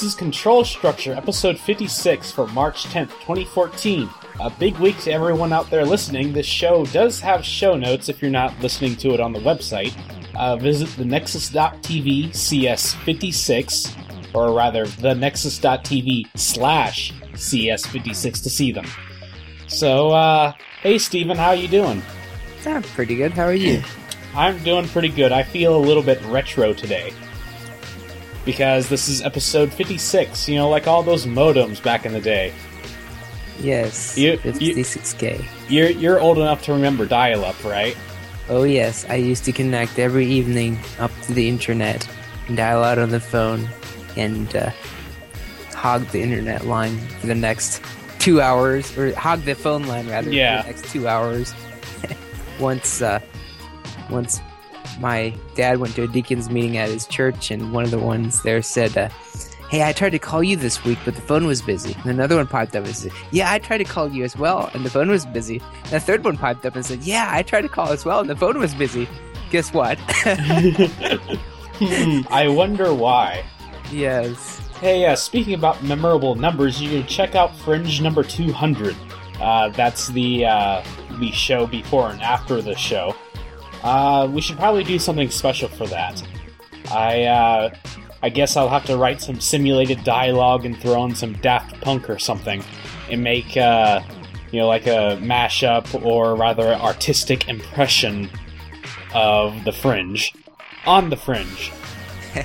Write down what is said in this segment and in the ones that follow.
This is Control Structure, episode 56 for March 10th, 2014. A big week to everyone out there listening. This show does have show notes if you're not listening to it on the website. Uh, visit the Nexus.tv CS56, or rather, the Nexus.tv slash CS56 to see them. So, uh, hey Steven, how are you doing? I'm pretty good. How are you? I'm doing pretty good. I feel a little bit retro today. Because this is episode 56, you know, like all those modems back in the day. Yes, You- you- 56k. You're you're old enough to remember dial-up, right? Oh yes, I used to connect every evening up to the internet, and dial out on the phone, and uh, hog the internet line for the next two hours, or hog the phone line rather Yeah. for the next two hours. once, uh, once my dad went to a deacon's meeting at his church, and one of the ones there said. Uh, Hey, I tried to call you this week, but the phone was busy. And another one piped up and said, Yeah, I tried to call you as well, and the phone was busy. And a third one piped up and said, Yeah, I tried to call as well, and the phone was busy. Guess what? Hmm, I wonder why. yes. Hey, uh, speaking about memorable numbers, you can check out Fringe number 200. Uh, that's the uh, the show before and after the show. Uh, we should probably do something special for that. I uh, I guess I'll have to write some simulated dialogue and throw in some Daft Punk or something, and make uh, you know like a mashup or rather artistic impression of the Fringe on the Fringe.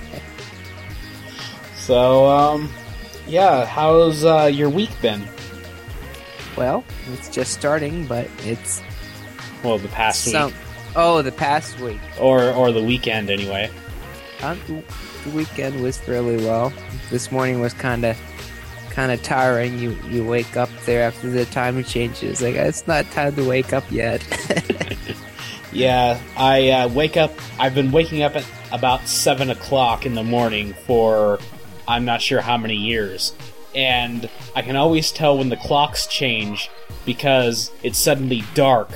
so um, yeah, how's uh, your week been? Well, it's just starting, but it's Well, the past some. week, Oh, the past week. or or the weekend anyway. Um, the weekend was fairly well. This morning was kind of, kind of tiring. You you wake up there after the time changes. Like it's not time to wake up yet. Yeah, I uh, wake up. I've been waking up at about seven o'clock in the morning for I'm not sure how many years, and I can always tell when the clocks change because it's suddenly dark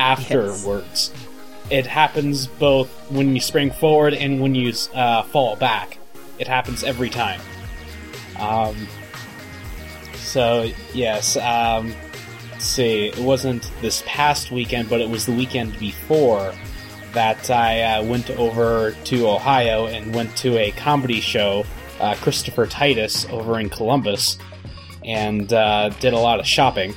afterwards. It happens both when you spring forward and when you uh, fall back. It happens every time. Um, so yes, um, let's see, it wasn't this past weekend, but it was the weekend before that I uh, went over to Ohio and went to a comedy show, uh, Christopher Titus, over in Columbus, and uh, did a lot of shopping.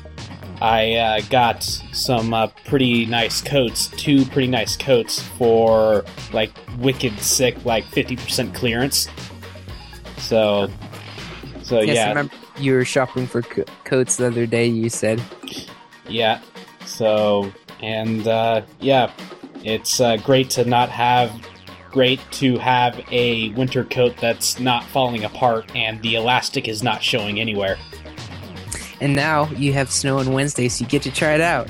I uh, got some uh, pretty nice coats, two pretty nice coats for like wicked sick, like 50% clearance. So, so yes, I yeah. remember you were shopping for co- coats the other day. You said. Yeah. So, and uh, yeah, it's uh, great to not have. Great to have a winter coat that's not falling apart and the elastic is not showing anywhere. And now you have snow on Wednesday, so you get to try it out.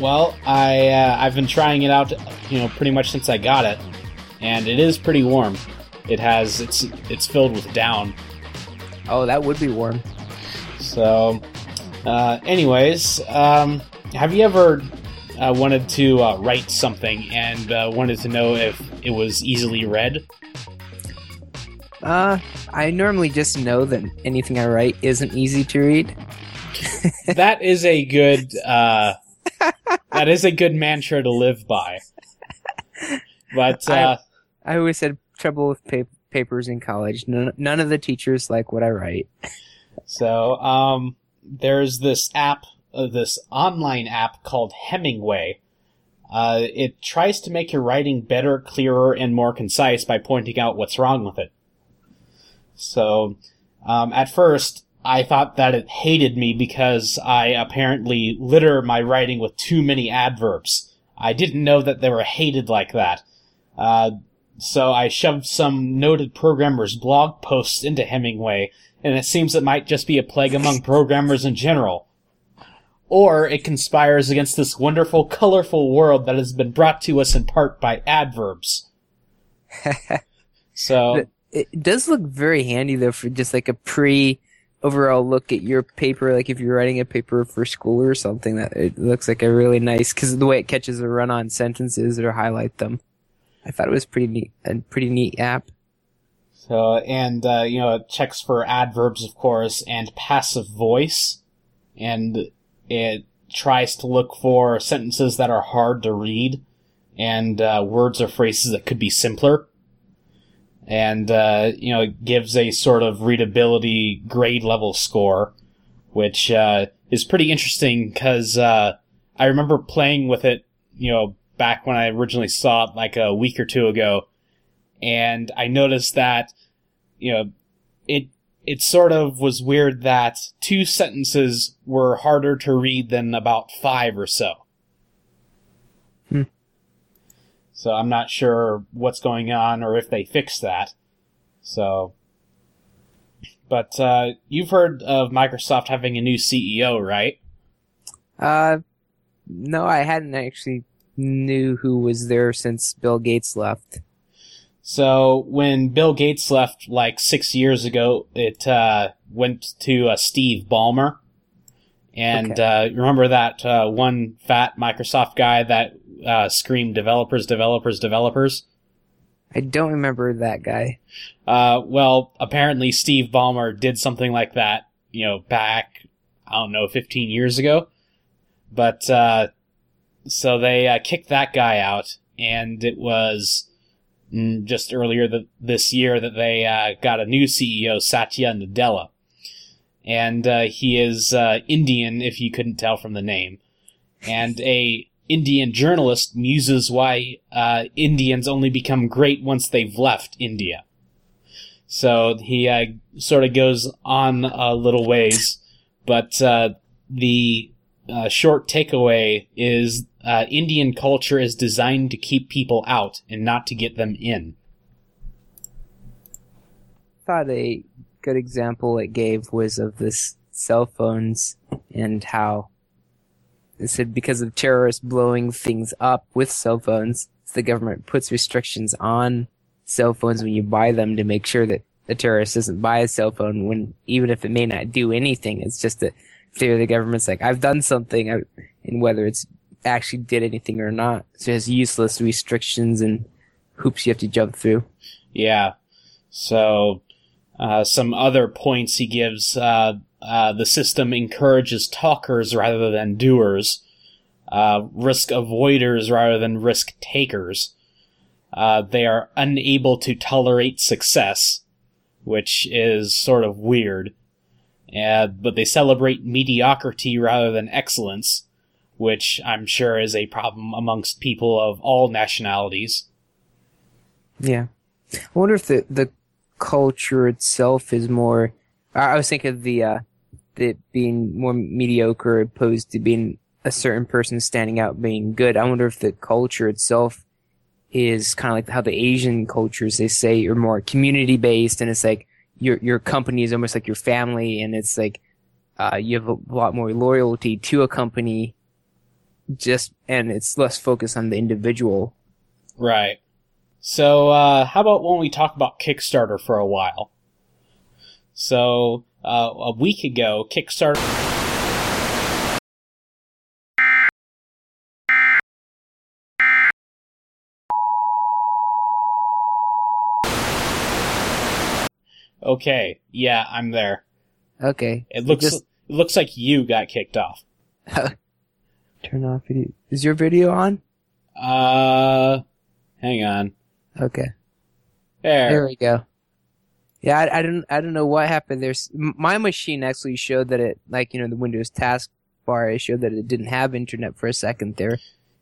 Well, I uh, I've been trying it out, you know, pretty much since I got it, and it is pretty warm. It has it's it's filled with down. Oh, that would be warm. So, uh, anyways, um, have you ever uh, wanted to uh, write something and uh, wanted to know if it was easily read? Uh, I normally just know that anything I write isn't easy to read. That is a good uh, that is a good mantra to live by. But uh, I always had trouble with pa- papers in college. None, none of the teachers like what I write. so um, there's this app, uh, this online app called Hemingway. Uh, it tries to make your writing better, clearer, and more concise by pointing out what's wrong with it. So, um, at first, I thought that it hated me because I apparently litter my writing with too many adverbs. I didn't know that they were hated like that. Uh, so I shoved some noted programmers' blog posts into Hemingway, and it seems it might just be a plague among programmers in general. Or it conspires against this wonderful, colorful world that has been brought to us in part by adverbs. So, It does look very handy though for just like a pre overall look at your paper. Like if you're writing a paper for school or something, that it looks like a really nice because the way it catches the run on sentences or highlight them. I thought it was pretty neat, a pretty neat app. So, and, uh, you know, it checks for adverbs, of course, and passive voice. And it tries to look for sentences that are hard to read and, uh, words or phrases that could be simpler. And, uh, you know, it gives a sort of readability grade level score, which, uh, is pretty interesting because, uh, I remember playing with it, you know, back when I originally saw it like a week or two ago. And I noticed that, you know, it, it sort of was weird that two sentences were harder to read than about five or so. Hmm. So I'm not sure what's going on or if they fixed that. So, but, uh, you've heard of Microsoft having a new CEO, right? Uh, no, I hadn't actually knew who was there since Bill Gates left. So when Bill Gates left like six years ago, it uh, went to uh, Steve Ballmer. And Okay. uh, remember that uh, one fat Microsoft guy that uh, screamed developers, developers, developers? I don't remember that guy. Uh, well, apparently Steve Ballmer did something like that, you know, back, I don't know, 15 years ago. But, uh, so they uh, kicked that guy out, and it was mm, just earlier th- this year that they uh, got a new CEO, Satya Nadella. And uh, he is uh, Indian, if you couldn't tell from the name. And a Indian journalist muses why uh, Indians only become great once they've left India. So he uh, sort of goes on a little ways, but uh, the uh, short takeaway is uh, Indian culture is designed to keep people out and not to get them in. I thought a good example it gave was of this cell phones and how it said because of terrorists blowing things up with cell phones, the government puts restrictions on cell phones when you buy them to make sure that the terrorist doesn't buy a cell phone when even if it may not do anything, it's just a theory the government's like, I've done something, and whether it's actually did anything or not. So it has useless restrictions and hoops you have to jump through. Yeah. So, uh, some other points he gives, uh, uh, the system encourages talkers rather than doers, uh, risk avoiders rather than risk takers. Uh, they are unable to tolerate success, which is sort of weird. Uh, but they celebrate mediocrity rather than excellence, which I'm sure is a problem amongst people of all nationalities. Yeah. I wonder if the the culture itself is more. I I was thinking of the uh, the being more mediocre opposed to being a certain person standing out being good. I wonder if the culture itself is kind of like how the Asian cultures they say are more community based, and it's like your your company is almost like your family, and it's like uh, you have a lot more loyalty to a company. Just and it's less focused on the individual. Right. So, uh, how about when we talk about Kickstarter for a while? So, uh, a week ago, Kickstarter. Okay, yeah, I'm there. Okay. It looks Just- it looks like you got kicked off. Turn off video. Is your video on? Uh, hang on. Okay. There. There we go. Yeah, I, I don't, I don't know what happened. There's my machine actually showed that it, like you know, the Windows taskbar, it showed that it didn't have internet for a second there.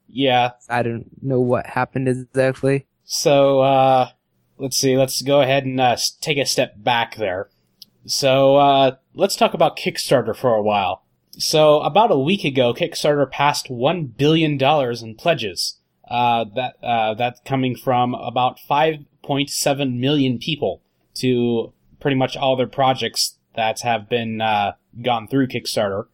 Yeah. I don't know what happened exactly. So, uh, let's see. Let's go ahead and uh, take a step back there. So, uh, let's talk about Kickstarter for a while. So, about a week ago, Kickstarter passed one billion dollars in pledges. Uh, that uh, that coming from about 5.7 million people to pretty much all their projects that have been uh, gone through Kickstarter.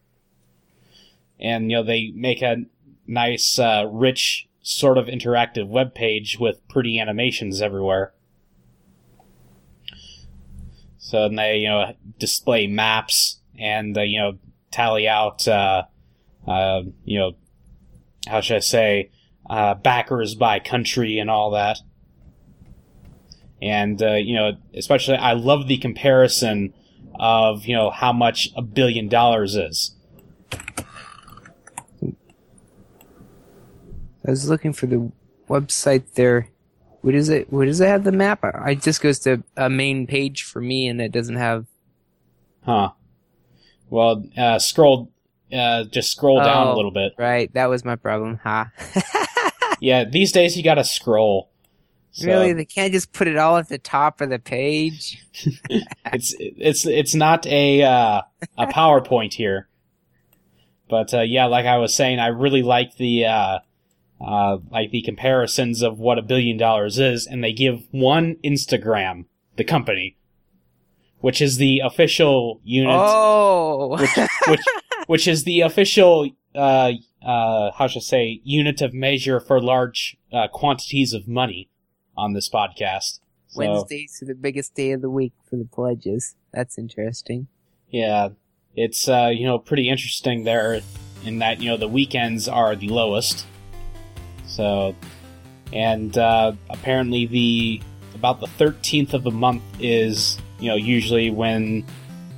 And you know they make a nice, uh, rich, sort of interactive web page with pretty animations everywhere. So then they, you know, display maps and, uh, you know, tally out, uh, uh, you know, how should I say, uh, backers by country and all that. And, uh, you know, especially I love the comparison of, you know, how much a billion dollars is. I was looking for the website there. What is it? What does it have the map? I it just goes to a main page for me, and it doesn't have. Huh. Well, uh, scroll, uh, just scroll down a Oh. little bit. Right, that was my problem. Ha. Yeah, these days you gotta scroll. So Really, they can't just put it all at the top of the page. it's it's it's not a uh, a PowerPoint here, but uh, yeah, like I was saying, I really like the uh, uh, like the comparisons of what a billion dollars is, and they give one Instagram, the company, which is the official unit, Oh, which which which is the official uh, uh, how should I say unit of measure for large uh, quantities of money on this podcast. So, Wednesdays are the biggest day of the week for the pledges. That's interesting. Yeah, it's uh, you know pretty interesting there in that you know the weekends are the lowest. So, and uh, apparently the about the thirteenth of the month is you know usually when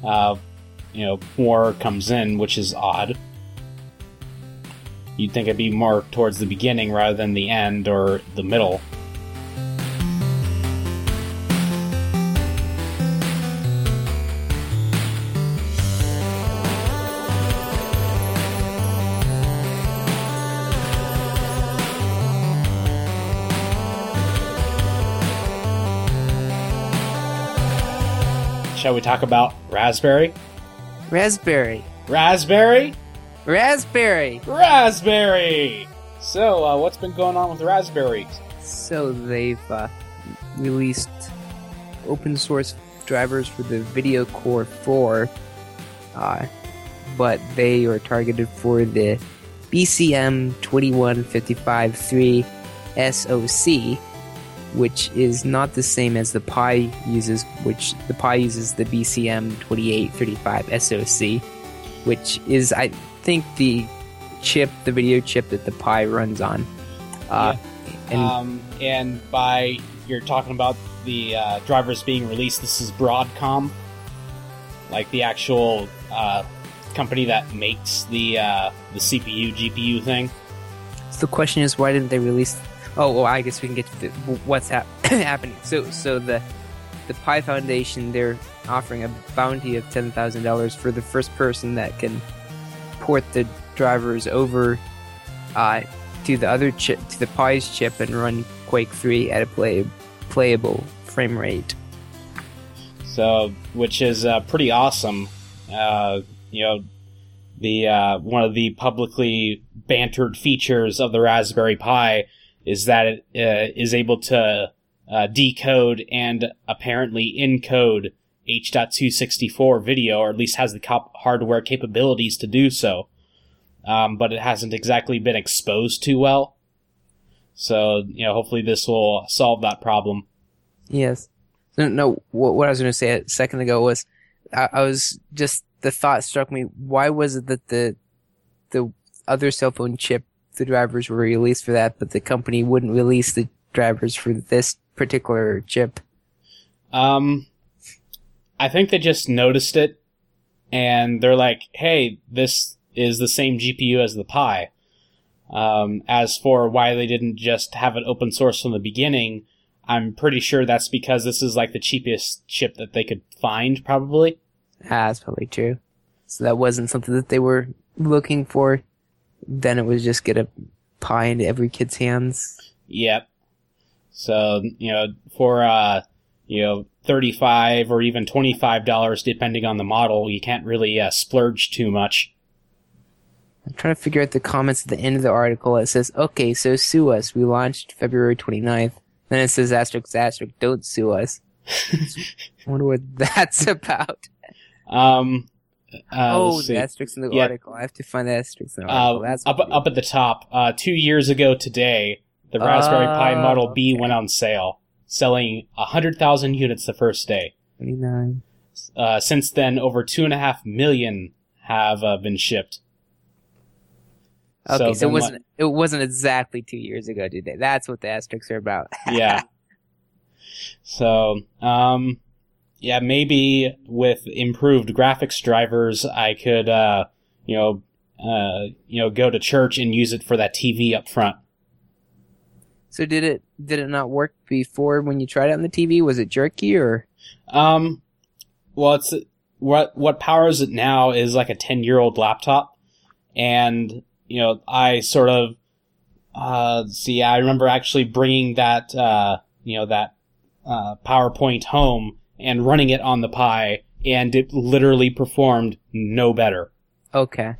uh, you know more comes in, which is odd. You'd think it'd be more towards the beginning rather than the end or the middle. Shall we talk about raspberry? Raspberry, Raspberry? raspberry. Raspberry! So, uh, what's been going on with raspberries? So they've uh, released open source drivers for the Video Core 4, uh, but they are targeted for the BCM 21553 SoC, which is not the same as the Pi uses, which the Pi uses the BCM 2835 SoC, which is, I think, the chip, the video chip that the Pi runs on. Uh, and um, and by you're talking about the uh, drivers being released, this is Broadcom, like the actual uh, company that makes the uh, the CPU GPU thing. So the question is, why didn't they release? Oh, well, I guess we can get to the, what's hap- happening. So, so the the Pi Foundation they're offering a bounty of ten thousand dollars for the first person that can port the drivers over uh, to the other chip, to the Pi's chip, and run Quake Three at a play playable frame rate. So, which is uh, pretty awesome. Uh, you know, the uh, one of the publicly bantered features of the Raspberry Pi is that it uh, is able to uh, decode and apparently encode H.264 video, or at least has the cop- hardware capabilities to do so. Um, but it hasn't exactly been exposed too well. So, you know, hopefully this will solve that problem. Yes. No, no. What, what I was going to say a second ago was, I, I was just the thought struck me. Why was it that the the other cell phone chip, the drivers were released for that, but the company wouldn't release the drivers for this particular chip? Um, I think they just noticed it, and they're like, "Hey, this is the same GPU as the Pi." Um, as for why they didn't just have it open source from the beginning, I'm pretty sure that's because this is like the cheapest chip that they could find, probably. Ah, that's probably true. So that wasn't something that they were looking for. Then it was just get a Pi into every kid's hands. Yep. So you know, for uh, you know, thirty-five or even twenty-five dollars, depending on the model, you can't really uh, splurge too much. I'm trying to figure out the comments at the end of the article. It says, okay, so sue us. We launched February 29th. Then it says, asterisk, asterisk, don't sue us. I wonder what that's about. Um, uh, oh, the asterisk in the Yeah. article. I have to find the asterisk in the article. Uh, up up at the top. Uh, two years ago today, the Raspberry Pi Oh, Model B okay. went on sale, selling hundred thousand units the first day. is. 29. Uh, since then, over two and a half million have uh, been shipped. Okay, so, it wasn't it wasn't exactly two years ago today. That's what the asterisks are about. yeah. So, um, yeah, maybe with improved graphics drivers, I could, uh, you know, uh, you know, go to church and use it for that TV up front. So did it did it not work before when you tried it on the TV? Was it jerky or? Um, well, it's what what powers it now is like a ten year old laptop, and you know, I sort of uh, see. I remember actually bringing that uh, you know that uh, PowerPoint home and running it on the Pi, and it literally performed no better. Okay.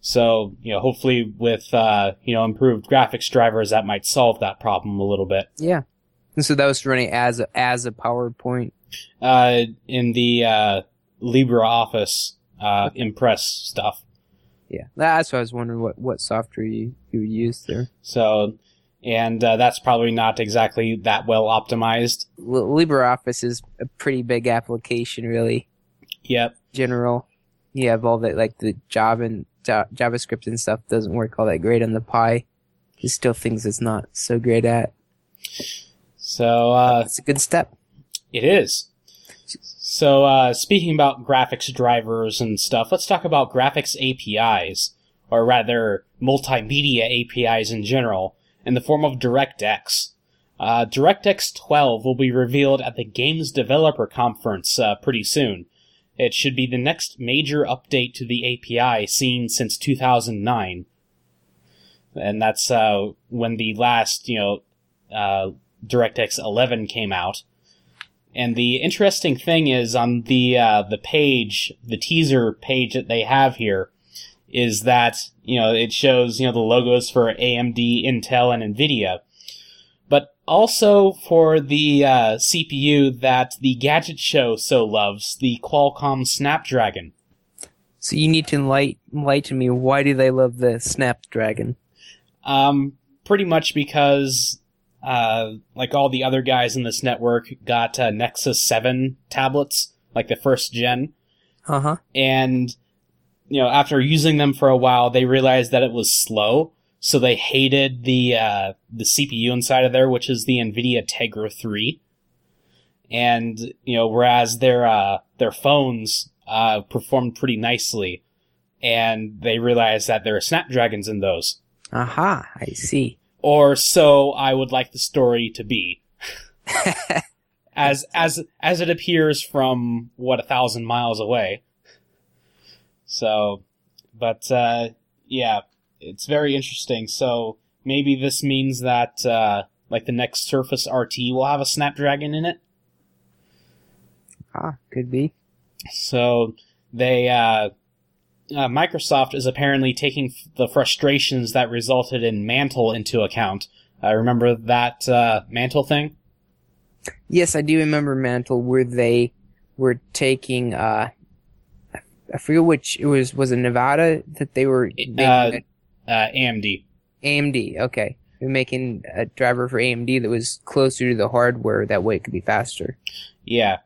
So, you know, hopefully with, uh, you know, improved graphics drivers, that might solve that problem a little bit. Yeah. And so that was running as a, as a PowerPoint. Uh, in the, uh, LibreOffice, uh, Impress stuff. Yeah. That's why I was wondering what, what software you, you use there. So, and, uh, that's probably not exactly that well optimized. L- LibreOffice is a pretty big application, really. Yep. General. You have all that, like the Java and JavaScript and stuff doesn't work all that great on the Pi. There's still things it's not so great at. So, uh, it's a good step. It is. So, uh, speaking about graphics drivers and stuff, let's talk about graphics APIs, or rather, multimedia APIs in general, in the form of DirectX. Uh, DirectX 12 will be revealed at the Games Developer Conference uh, pretty soon. It should be the next major update to the API seen since 2009. And that's uh, when the last, you know, uh, DirectX 11 came out. And the interesting thing is on the uh, the page, the teaser page that they have here, is that you know it shows you know the logos for AMD, Intel, and Nvidia, but also for the uh, CPU that the Gadget Show so loves, the Qualcomm Snapdragon. So you need to enlighten, enlighten me. Why do they love the Snapdragon? Um, pretty much because, uh, like all the other guys in this network got uh, Nexus 7 tablets, like the first gen. Uh huh. And, you know, after using them for a while, they realized that it was slow. So they hated the, uh, the CPU inside of there, which is the NVIDIA Tegra 3. And, you know, whereas their, uh, their phones, uh, performed pretty nicely. And they realized that there are Snapdragons in those. Aha, I see. Or so I would like the story to be. as, as, as it appears from, what, a thousand miles away. So, but, uh, yeah, it's very interesting. So maybe this means that, uh, like the next Surface RT will have a Snapdragon in it. Ah, could be. So they, uh, uh, Microsoft is apparently taking f- the frustrations that resulted in Mantle into account. I uh, remember that uh, Mantle thing. Yes, I do remember Mantle, where they were taking. I forget which it was. Was it Nvidia that they were making Uh, uh, AMD. AMD? Okay, they were making a driver for AMD that was closer to the hardware. That way, it could be faster. Yeah.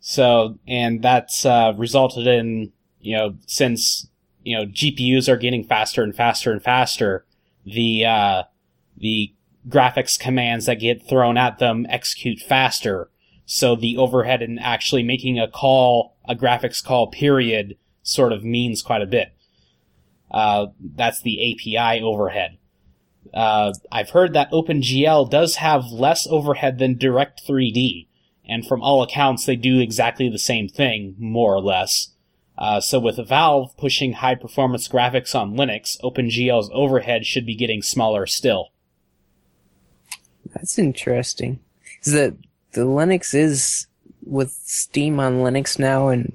So, and that's uh, resulted in, you know, since, you know, GPUs are getting faster and faster and faster, the, uh, the graphics commands that get thrown at them execute faster. So the overhead in actually making a call, a graphics call period, sort of means quite a bit. Uh, that's the API overhead. Uh, I've heard that OpenGL does have less overhead than Direct3D, and from all accounts, they do exactly the same thing, more or less. Uh, so with Valve pushing high performance graphics on Linux, OpenGL's overhead should be getting smaller still. That's interesting. Is that the Linux is with Steam on Linux now, and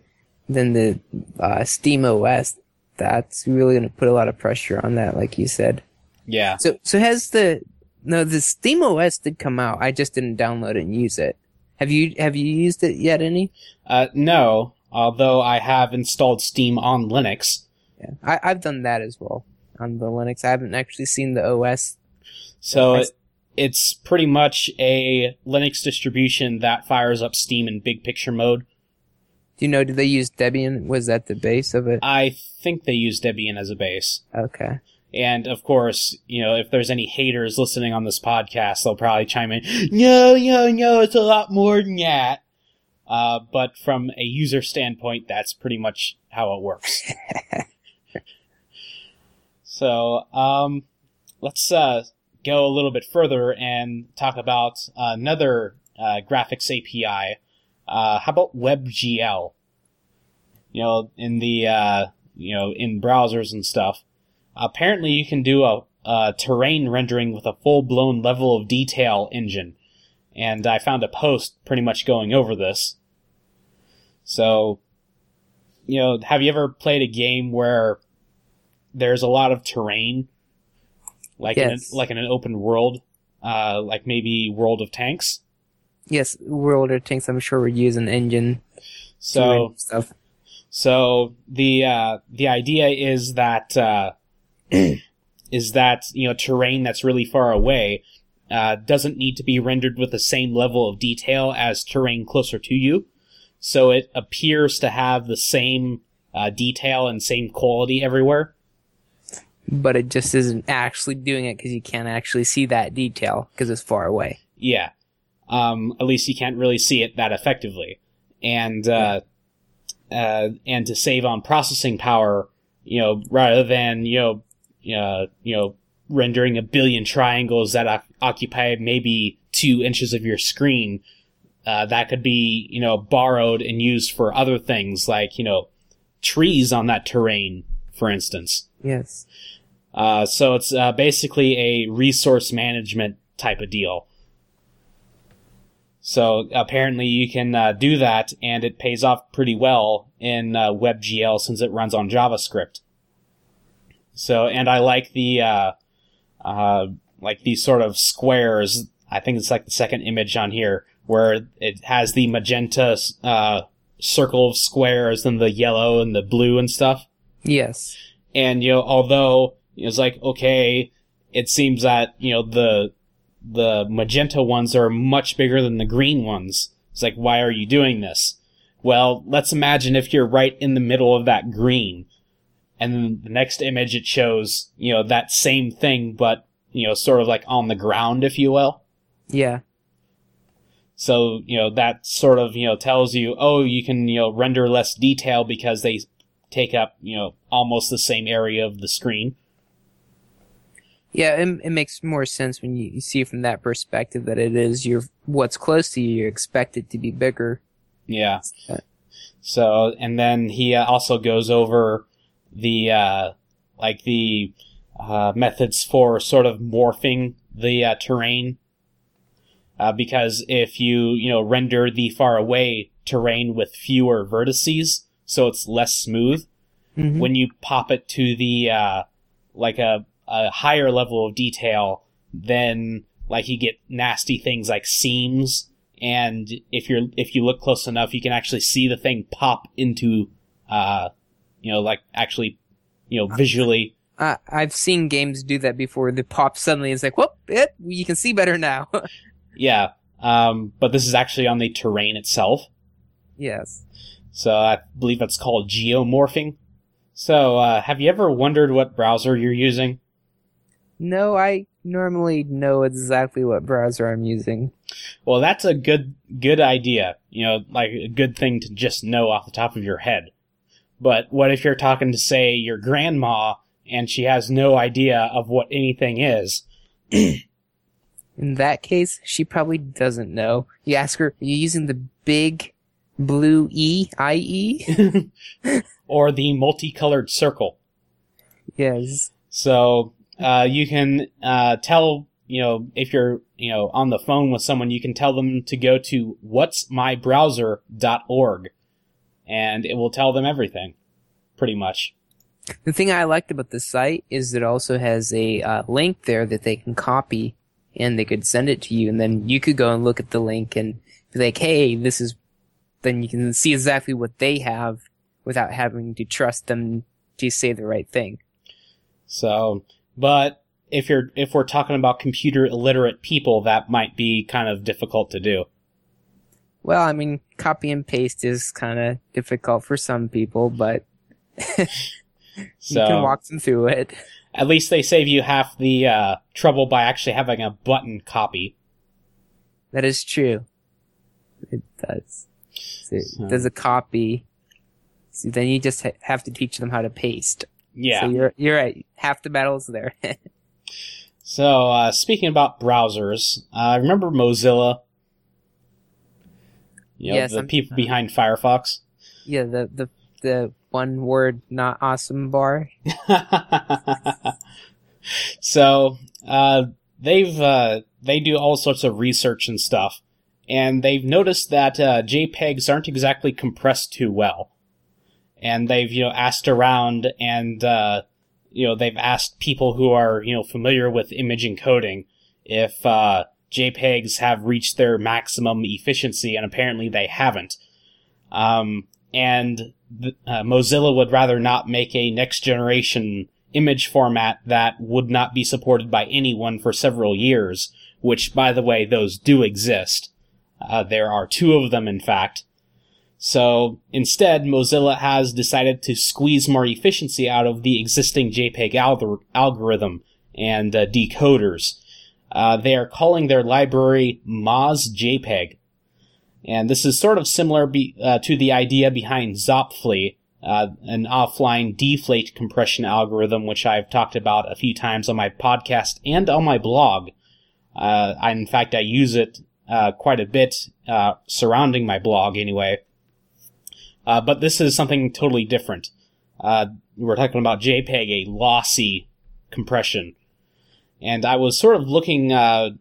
then the uh, Steam OS. That's really going to put a lot of pressure on that, like you said. Yeah. So, so has the no the Steam OS did come out. I just didn't download it and use it. Have you have you used it yet? Any? Uh, no, although I have installed Steam on Linux. Yeah, I, I've done that as well on the Linux. I haven't actually seen the OS. So it, it's pretty much a Linux distribution that fires up Steam in big picture mode. Do you know? Did they use Debian? Was that the base of it? I think they use Debian as a base. Okay. And of course, you know, if there's any haters listening on this podcast, they'll probably chime in, no, no, no, it's a lot more than that. Uh, but from a user standpoint, that's pretty much how it works. so, um, let's, uh, go a little bit further and talk about another, uh, graphics API. Uh, how about WebGL? You know, in the, uh, you know, in browsers and stuff. Apparently you can do a, a terrain rendering with a full-blown level of detail engine. And I found a post pretty much going over this. So, you know, have you ever played a game where there's a lot of terrain? Like Yes. in, like in an open world? Uh, like maybe World of Tanks? Yes, World of Tanks. I'm sure we're using engine. So, stuff. So the uh, the idea is that uh, is that you know terrain that's really far away uh, doesn't need to be rendered with the same level of detail as terrain closer to you. So it appears to have the same uh, detail and same quality everywhere. But it just isn't actually doing it because you can't actually see that detail because it's far away. Yeah. Um, at least you can't really see it that effectively. And, uh, uh, and to save on processing power, you know, rather than, you know, uh, you know, rendering a billion triangles that o- occupy maybe two inches of your screen, uh, that could be, you know, borrowed and used for other things like, you know, trees on that terrain, for instance. Yes. Uh, so it's uh, basically a resource management type of deal. So apparently you can uh, do that, and it pays off pretty well in uh, WebGL since it runs on JavaScript. So, and I like the uh, uh, like these sort of squares. I think it's like the second image on here, where it has the magenta uh, circle of squares, and the yellow and the blue and stuff. Yes. And you know, although it's like okay, it seems that you know the the magenta ones are much bigger than the green ones. It's like, why are you doing this? Well, let's imagine if you're right in the middle of that green, and then the next image it shows you know that same thing, but you know, sort of like on the ground, if you will. Yeah. So, you know, that sort of, you know, tells you, oh, you can, you know, render less detail because they take up, you know, almost the same area of the screen. Yeah, it, it makes more sense when you, you see from that perspective that it is your what's close to you. You expect it to be bigger. Yeah. So, and then he uh, also goes over the, uh, like the, uh, methods for sort of morphing the uh, terrain. Uh, because if you, you know, render the far away terrain with fewer vertices, so it's less smooth, Mhm. when you pop it to the uh, like a, a higher level of detail, than like you get nasty things like seams, and if you're if you look close enough, you can actually see the thing pop into, uh, you know, like actually, you know, visually. I, I've seen games do that before. They pop suddenly. It's like, whoop! It you can see better now. Yeah. Um, but this is actually on the terrain itself. yes. So I believe that's called geomorphing. So, uh, have you ever wondered what browser you're using? No, I normally know exactly what browser I'm using. Well, that's a good good idea. You know, like a good thing to just know off the top of your head. But what if you're talking to say your grandma and she has no idea of what anything is? In that case, she probably doesn't know. You ask her, are you using the big blue E, I-E? or the multicolored circle. yes. So uh, you can uh, tell, you know, if you're, you know, on the phone with someone, you can tell them to go to what'smybrowser.org, and it will tell them everything, pretty much. The thing I liked about the site is it also has a uh, link there that they can copy and they could send it to you and then you could go and look at the link and be like, hey, this is, then you can see exactly what they have without having to trust them to say the right thing. So, but if you're if we're talking about computer illiterate people, that might be kind of difficult to do. Well, I mean, copy and paste is kind of difficult for some people, but So you can walk them through it. at least they save you half the uh, trouble by actually having a button copy. That is true. It does. So it So- does a copy. So then you just ha- have to teach them how to paste. Yeah. So you're you're right. Half the battle's there. So, uh, speaking about browsers, uh, remember Mozilla? You know, Yes, the I'm- people behind Firefox. yeah, the the the one word not awesome bar. so, uh, they've, uh, they do all sorts of research and stuff, and they've noticed that, uh, JPEGs aren't exactly compressed too well. And they've, you know, asked around and, uh, you know, they've asked people who are, you know, familiar with image encoding if, uh, JPEGs have reached their maximum efficiency, and apparently they haven't. Um, and uh, Mozilla would rather not make a next generation image format that would not be supported by anyone for several years, which, by the way, those do exist. Uh, there are two of them, in fact. So instead, Mozilla has decided to squeeze more efficiency out of the existing JPEG algor- algorithm and uh, decoders. Uh, they are calling their library MozJPEG. And this is sort of similar be, uh, to the idea behind Zopfli, uh, an offline deflate compression algorithm, which I've talked about a few times on my podcast and on my blog. Uh, I, in fact, I use it uh, quite a bit surrounding my blog, anyway. Uh, but this is something totally different. Uh, we're talking about JPEG, a lossy compression, and I was sort of looking uh,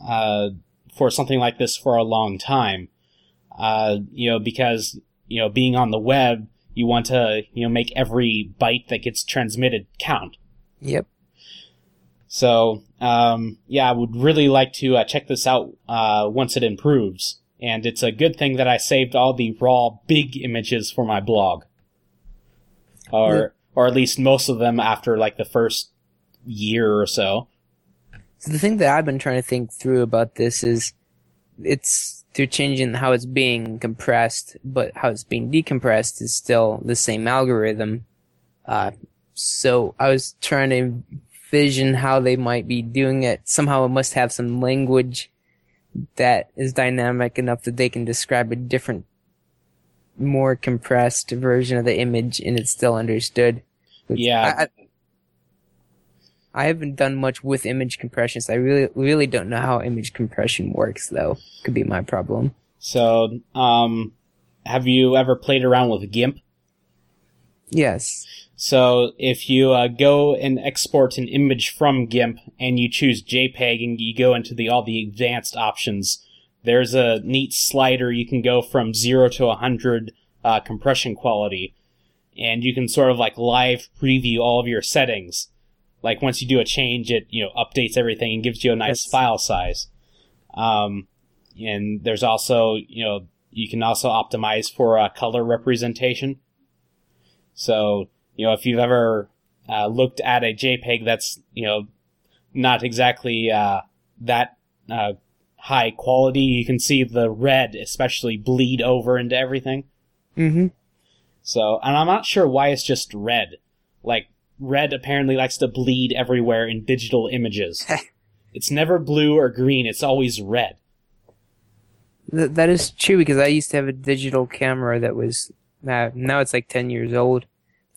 uh, for something like this for a long time. Uh, you know, because you know, being on the web, you want to you know make every byte that gets transmitted count. Yep. So, um, yeah, I would really like to uh, check this out uh, once it improves. And it's a good thing that I saved all the raw big images for my blog, or Yeah. or at least most of them after like the first year or so. So the thing that I've been trying to think through about this is, it's they're changing how it's being compressed, but how it's being decompressed is still the same algorithm. Uh, so I was trying to envision how they might be doing it. Somehow it must have some language that is dynamic enough that they can describe a different, more compressed version of the image and it's still understood. Yeah. I, I, I haven't done much with image compression, so I really, really don't know how image compression works, though. Could be my problem. So, um, have you ever played around with GIMP? Yes. So if you uh, go and export an image from GIMP and you choose JPEG and you go into the all the advanced options, there's a neat slider you can go from zero to 100 uh, compression quality, and you can sort of like live preview all of your settings. Like once you do a change, it you know updates everything and gives you a nice Yes. file size. Um, and there's also you know you can also optimize for uh, color representation. So you know, if you've ever uh, looked at a JPEG that's, you know, not exactly uh, that uh, high quality, you can see the red especially bleed over into everything. Mm-hmm. So, and I'm not sure why it's just red. Like, red apparently likes to bleed everywhere in digital images. it's never blue or green, it's always red. Th- that is true because I used to have a digital camera that was uh, now it's like ten years old.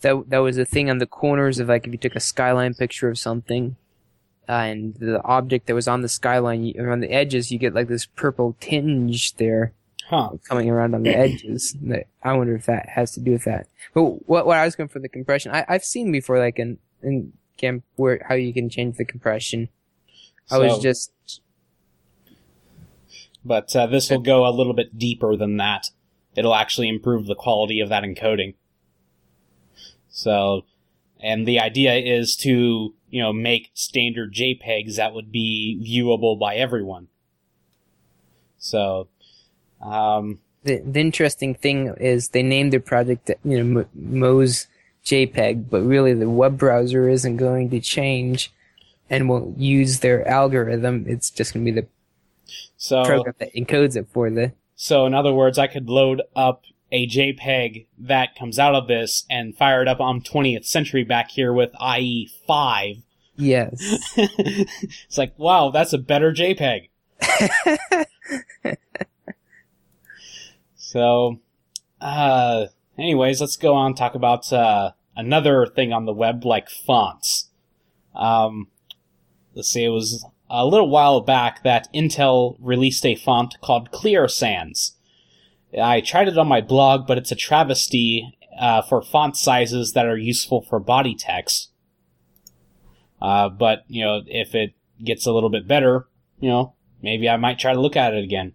That that was a thing on the corners of like if you took a skyline picture of something, uh, and the object that was on the skyline or on the edges, you get like this purple tinge there Huh. coming around on the edges. I wonder if that has to do with that. But what what I was going for the compression, I, I've seen before like in in GIMP where how you can change the compression. I was just But uh, this will go a little bit deeper than that. It'll actually improve the quality of that encoding. So, and the idea is to, you know, make standard JPEGs that would be viewable by everyone. So, um, the, the interesting thing is they named their project you know Mo- Mo's JPEG, but really the web browser isn't going to change and won't use their algorithm. It's just going to be the so, program that encodes it for the. so in other words, I could load up a JPEG that comes out of this and fire it up on 20th century back here with IE5. Yes. it's like, wow, that's a better JPEG. so, uh, anyways, let's go on and talk about, uh, another thing on the web like fonts. Um, let's see, it was a little while back that Intel released a font called Clear Sans. I tried it on my blog, but it's a travesty uh, for font sizes that are useful for body text. Uh, but you know, if it gets a little bit better, you know, maybe I might try to look at it again.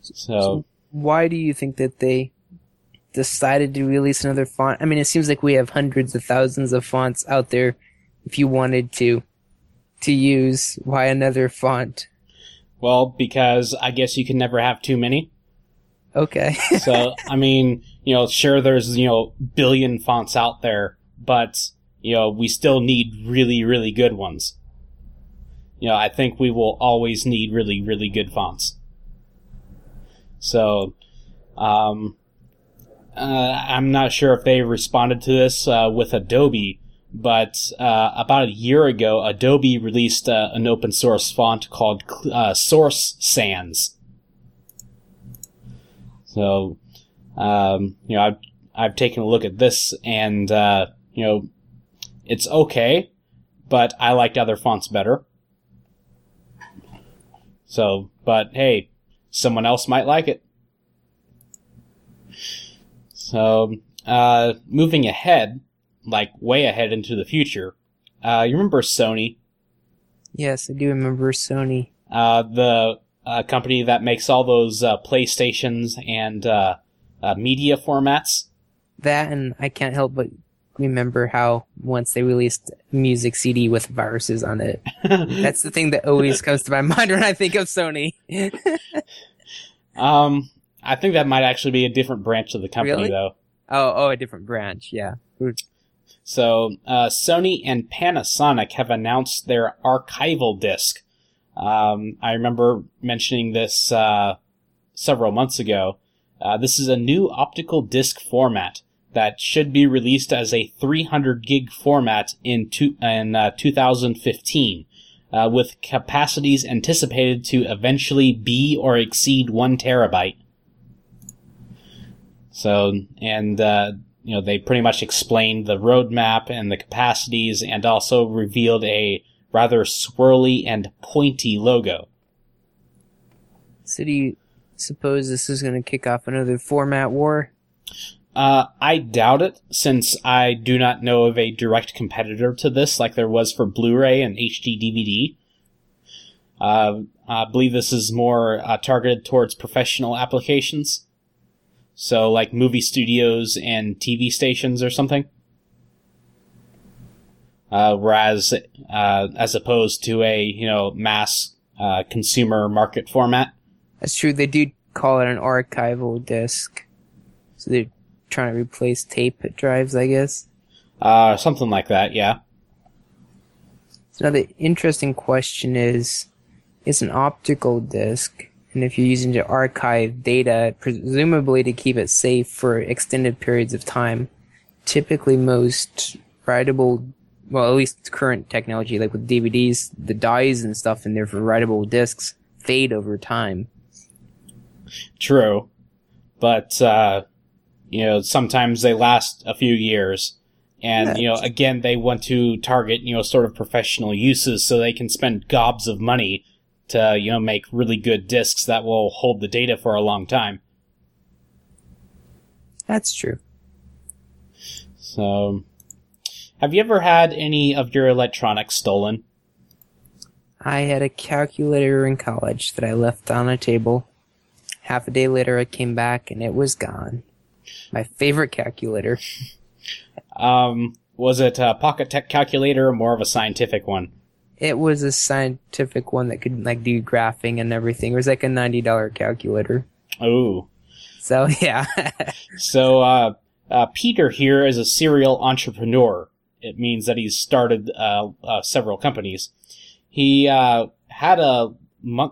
So, So why do you think that they decided to release another font? I mean, it seems like we have hundreds of thousands of fonts out there. If you wanted to to use, why another font? well, because I guess you can never have too many. Okay. So, I mean, you know, sure, there's, you know, billion fonts out there, but, you know, we still need really, really good ones. You know, I think we will always need really, really good fonts. So, um, uh, I'm not sure if they responded to this uh, with Adobe, but uh, about a year ago, Adobe released uh, an open source font called uh, Source Sans. So, um, you know, I've, I've taken a look at this and, uh, you know, it's okay, but I liked other fonts better. So, but hey, someone else might like it. So, uh, moving ahead, like way ahead into the future, uh, you remember Sony, yes, I do remember Sony. uh, the uh, company that makes all those uh, PlayStations and uh, uh, media formats? That and I can't help but remember how once they released music CD with viruses on it. That's the thing that always comes to my mind when I think of Sony. um, I think that might actually be a different branch of the company, Really? though. Oh, oh, a different branch. Yeah. So, uh, Sony and Panasonic have announced their archival disc. Um, I remember mentioning this uh, several months ago. Uh, this is a new optical disc format that should be released as a 300 gig format in, two, in uh, 2015, uh, with capacities anticipated to eventually be or exceed one terabyte. So, and uh, you know, they pretty much explained the roadmap and the capacities and also revealed a rather swirly and pointy logo. So do you suppose this is going to kick off another format war? Uh, I doubt it, since I do not know of a direct competitor to this like there was for Blu-ray and HD DVD. Uh, I believe this is more uh, targeted towards professional applications. So, like movie studios and TV stations or something. Uh, whereas, uh, as opposed to a, you know, mass, uh, consumer market format. That's true. They do call it an archival disc. So they're trying to replace tape drives, I guess. Uh, something like that, yeah. So now the interesting question is, it's an optical disc, and if you're using to archive data, presumably to keep it safe for extended periods of time, typically most writable, well, at least current technology, like with DVDs, the dyes and stuff in their for writable discs fade over time. True. But, uh, you know, sometimes they last a few years. And, you know, again, they want to target, you know, sort of professional uses so they can spend gobs of money to, you know, make really good discs that will hold the data for a long time. That's true. So, have you ever had any of your electronics stolen? I had a calculator in college that I left on a table. Half a day later, I came back and it was gone. My favorite calculator. Um, was it a pocket tech calculator or more of a scientific one? It was a scientific one that could like do graphing and everything. It was like a ninety dollar calculator. Ooh. So yeah, So, uh, uh, Peter here is a serial entrepreneur. It means that he's started uh, uh, several companies. He uh, had a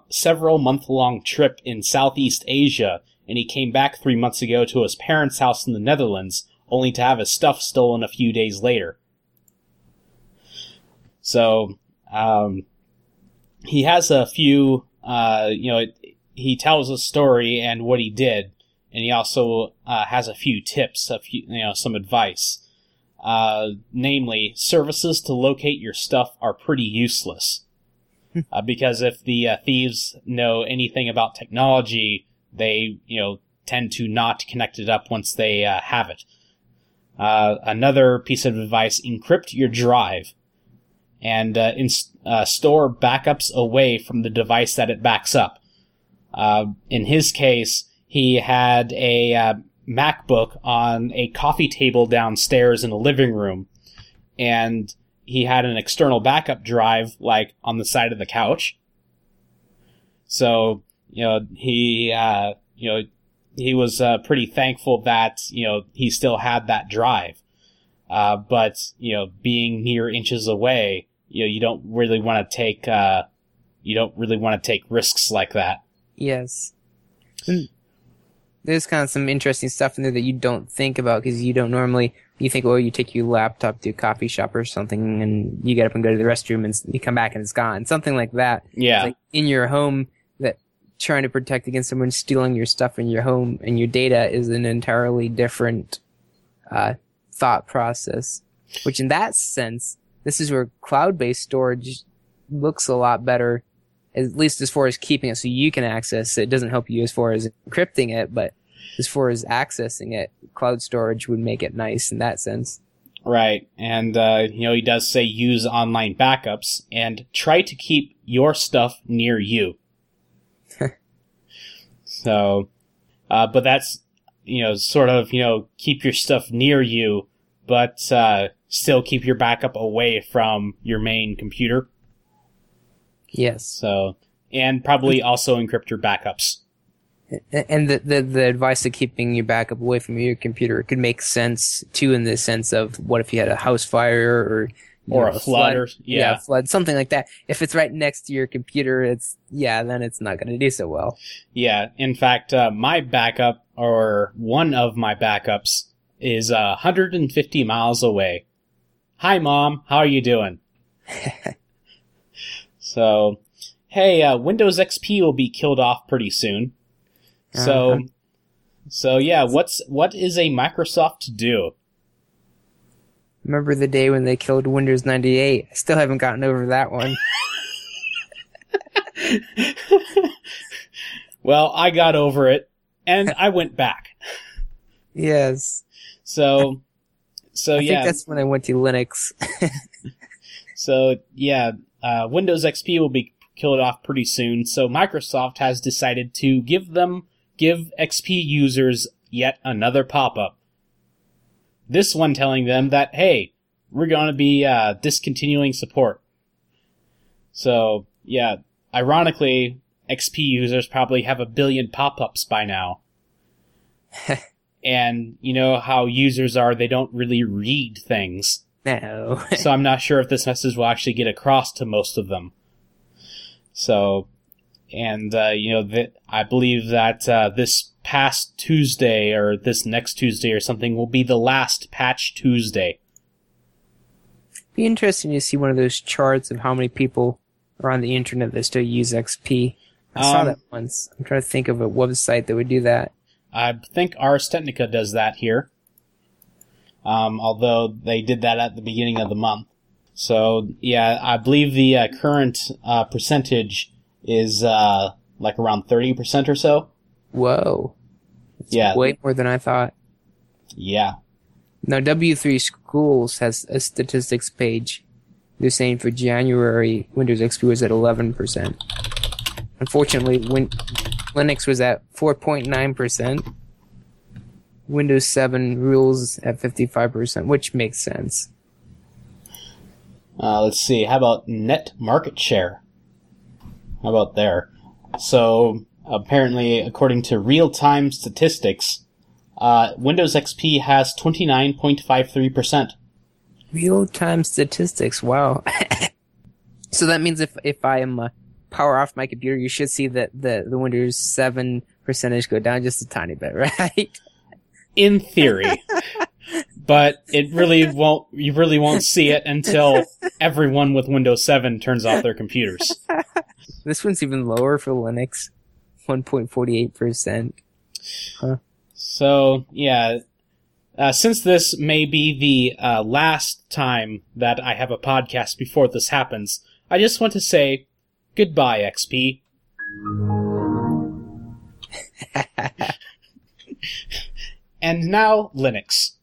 several month long trip in Southeast Asia and he came back three months ago to his parents' house in the Netherlands, only to have his stuff stolen a few days later. So, um, he has a few, uh, you know, he tells a story and what he did, and he also uh, has a few tips, a few, you know, some advice. Uh, namely, services to locate your stuff are pretty useless. uh, because if the uh, thieves know anything about technology, they, you know, tend to not connect it up once they uh, have it. Uh, another piece of advice, encrypt your drive and uh, uh, store backups away from the device that it backs up. Uh, in his case, he had a uh, MacBook on a coffee table downstairs in the living room, and he had an external backup drive like on the side of the couch. So you know he uh, you know he was uh, pretty thankful that you know he still had that drive. Uh, but you know, being mere inches away, you know, you don't really want to take, uh, you don't really want to take risks like that. Yes. There's kind of some interesting stuff in there that you don't think about because you don't normally, you think, well, you take your laptop to a coffee shop or something and you get up and go to the restroom and you come back and it's gone. Something like that. Yeah. Like in your home that trying to protect against someone stealing your stuff in your home and your data is an entirely different, uh, thought process, which in that sense this is where cloud-based storage looks a lot better, at least as far as keeping it so you can access it. It doesn't help you as far as encrypting it, but as far as accessing it, cloud storage would make it nice in that sense. Right. And, uh, you know, he does say use online backups and try to keep your stuff near you. so, uh, but that's, you know, sort of, you know, keep your stuff near you, but, uh, still keep your backup away from your main computer. Yes. So, and probably also encrypt your backups. And the, the, the advice of keeping your backup away from your computer could make sense too, in the sense of what if you had a house fire or or know, a, flood, flood, or yeah. yeah, flood, something like that. If it's right next to your computer, it's yeah, then it's not going to do so well. Yeah, in fact, uh, my backup or one of my backups is uh, 150 miles away. Hi, mom. How are you doing? so, hey, uh, Windows XP will be killed off pretty soon. So, uh-huh. so yeah, what's what is a Microsoft to do? Remember the day when they killed Windows 98? I still haven't gotten over that one. well, I got over it, and I went back. Yes. So, so I yeah, think that's when I went to Linux. so yeah, uh, Windows XP will be killed off pretty soon. So Microsoft has decided to give them give XP users yet another pop-up. This one telling them that hey, we're going to be uh, discontinuing support. So yeah, ironically, XP users probably have a billion pop-ups by now. and you know how users are they don't really read things no. So i'm not sure if this message will actually get across to most of them. So and uh, you know that i believe that uh, this past tuesday or this next tuesday or something will be the last patch tuesday. Be interesting to see one of those charts of how many people are on the internet that still use xp i um, saw that once. I'm trying to think of a website that would do that. I think Ars Technica does that here. Um, although they did that at the beginning of the month. So yeah, I believe the uh, current uh, percentage is uh, like around thirty percent or so. Whoa! That's yeah, way more than I thought. Yeah. Now W three Schools has a statistics page. They're saying for January, Windows XP was at eleven percent. Unfortunately, when Linux was at 4.9%. Windows 7 rules at 55%, which makes sense. Uh, let's see. How about net market share? How about there? So, apparently, according to real time statistics, uh, Windows XP has 29.53%. Real time statistics, wow. so that means if, if I am uh, power off my computer, you should see that the, the Windows 7 percentage go down just a tiny bit, right? In theory. but it really won't, you really won't see it until everyone with Windows 7 turns off their computers. This one's even lower for Linux. 1.48%. So, yeah. Uh, since this may be the uh, last time that I have a podcast before this happens, I just want to say goodbye, XP. and now, Linux.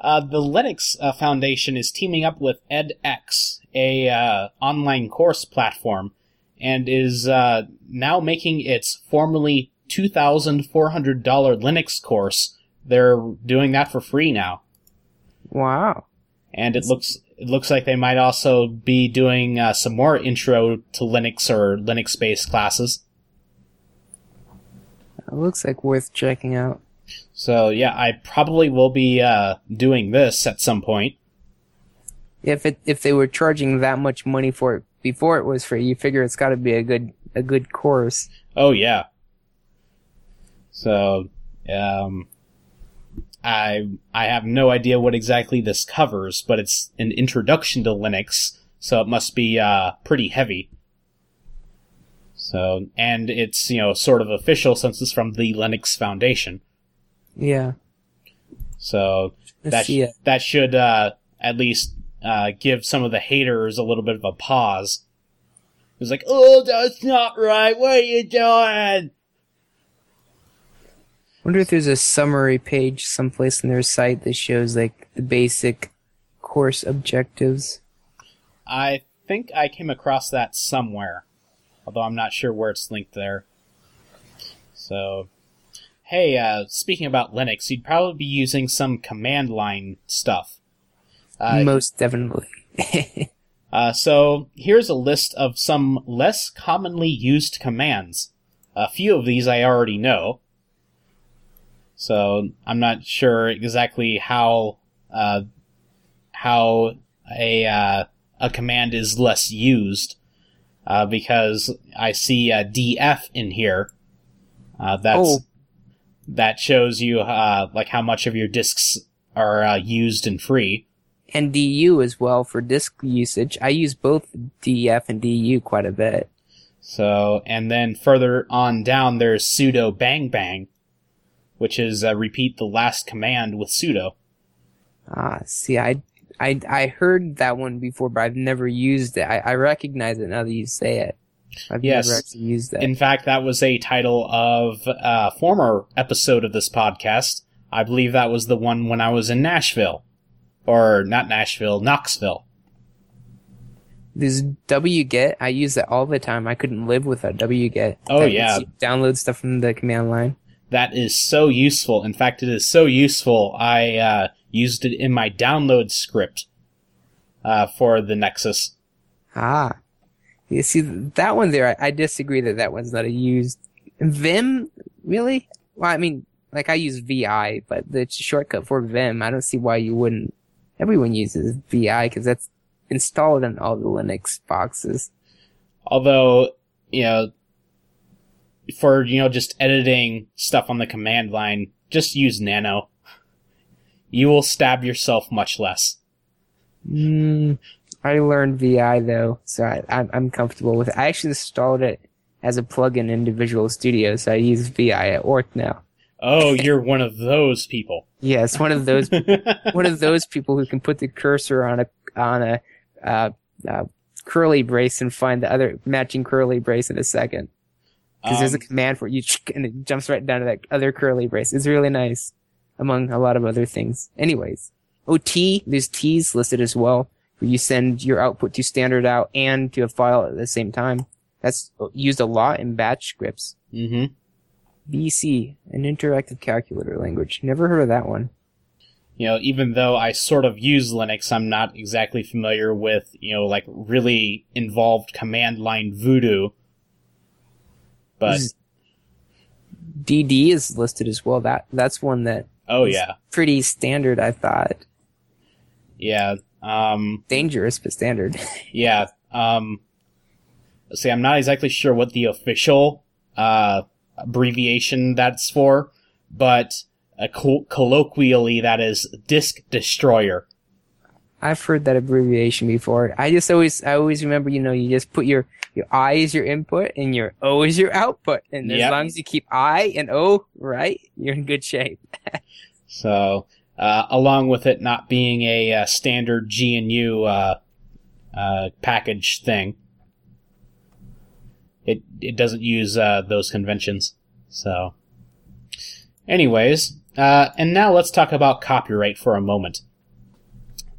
Uh, the Linux uh, Foundation is teaming up with edX, a uh, online course platform, and is uh, now making its formerly $2,400 Linux course. They're doing that for free now. Wow. And it looks it looks like they might also be doing uh, some more intro to Linux or Linux based classes. It looks like worth checking out. So yeah, I probably will be uh, doing this at some point. If it if they were charging that much money for it before it was free, you figure it's got to be a good a good course. Oh yeah. So, um, I I have no idea what exactly this covers, but it's an introduction to Linux, so it must be uh, pretty heavy. So, and it's you know sort of official since it's from the Linux Foundation. Yeah. So that sh- that should uh, at least uh, give some of the haters a little bit of a pause. It's like, oh, that's not right. What are you doing? wonder if there's a summary page someplace in their site that shows like the basic course objectives. I think I came across that somewhere, although I'm not sure where it's linked there. So, hey, uh, speaking about Linux, you'd probably be using some command line stuff. Uh, Most definitely. Uh, so here's a list of some less commonly used commands. A few of these I already know. So I'm not sure exactly how uh, how a uh, a command is less used uh, because I see uh, df in here. Uh, that's Oh. That shows you uh, like how much of your disks are uh, used and free. and DU as well for disk usage. I use both DF and DU quite a bit. So, and then further on down, there's sudo bang bang, which is uh, repeat the last command with sudo. Ah, see, I, I, I heard that one before, but I've never used it. I, I recognize it now that you say it. I've Yes. never actually used that. In fact, that was a title of a former episode of this podcast. I believe that was the one when I was in Nashville. Or not Nashville, Knoxville. This wget, I use that all the time. I couldn't live without wget. Oh, That yeah. Download stuff from the command line. That is so useful. In fact, it is so useful, I uh, used it in my download script uh, for the Nexus. Ah. You see, that one there, I, I disagree that that one's not a used. Vim? Really? Well, I mean, like I use VI, but the shortcut for Vim, I don't see why you wouldn't. Everyone uses VI because that's installed in all the Linux boxes. Although, you know, for, you know, just editing stuff on the command line, just use nano. You will stab yourself much less. Mm, I learned VI though, so I, I'm, I'm comfortable with it. I actually installed it as a plugin in Visual Studio, so I use VI at work now. Oh, you're one of those people. Yes, one of those one of those people who can put the cursor on a on a uh, uh, curly brace and find the other matching curly brace in a second. Because there's a Um, command for it, you and it jumps right down to that other curly brace. It's really nice, among a lot of other things. Anyways, oh T, there's tee's listed as well, where you send your output to standard out and to a file at the same time. That's used a lot in batch scripts. Mm-hmm. BC, an interactive calculator language. Never heard of that one. You know, even though I sort of use Linux, I'm not exactly familiar with, you know, like really involved command line voodoo. But, DD is listed as well. That that's one that oh yeah. pretty standard. I thought Yeah. Um, dangerous but standard. Yeah. Um, let's see, I'm not exactly sure what the official uh, abbreviation that's for, but uh, col- colloquially that is disk destroyer. I've heard that abbreviation before. I just always, I always remember, you know, you just put your, your I is your input and your O is your output. And as long as you keep I and O right, you're in good shape. So, uh, along with it not being a, uh standard GNU uh, package thing, it it doesn't use those conventions. So, anyways, and now let's talk about copyright for a moment.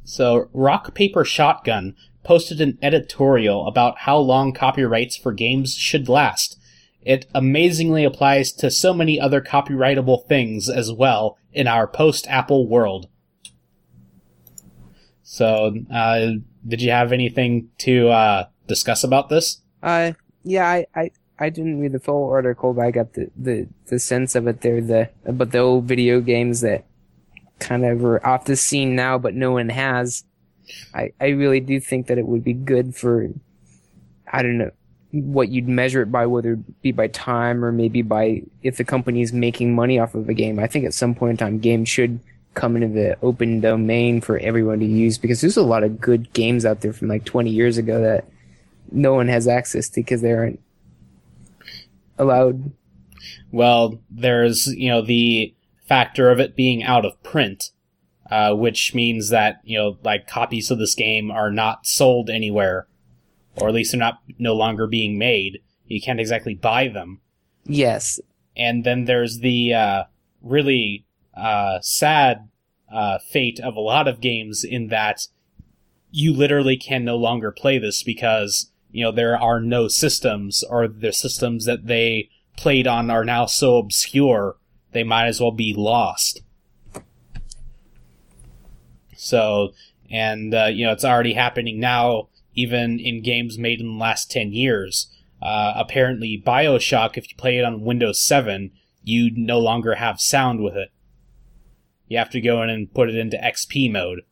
So, Rock Paper Shotgun posted an editorial about how long copyrights for games should last. It amazingly applies to so many other copyrightable things as well in our post Apple world. So, uh, did you have anything to uh, discuss about this? Uh, yeah, I, I, I didn't read the full article, but I got the, the, the sense of it there, the, about the old video games that kind of are off the scene now, but no one has. I, I really do think that it would be good for, I don't know, what you'd measure it by, whether it be by time or maybe by if the company is making money off of a game. I think at some point in time, games should come into the open domain for everyone to use because there's a lot of good games out there from like 20 years ago that no one has access to because they aren't allowed. Well, there's, you know, the factor of it being out of print, uh, which means that, you know, like copies of this game are not sold anywhere, or at least they're not no longer being made. You can't exactly buy them. Yes. And then there's the, uh, really, uh, sad, uh, fate of a lot of games in that you literally can no longer play this because, you know, there are no systems or the systems that they played on are now so obscure they might as well be lost. So, and, uh, you know, it's already happening now, even in games made in the last 10 years. Uh, apparently, Bioshock, if you play it on Windows 7, you no longer have sound with it. You have to go in and put it into XP mode.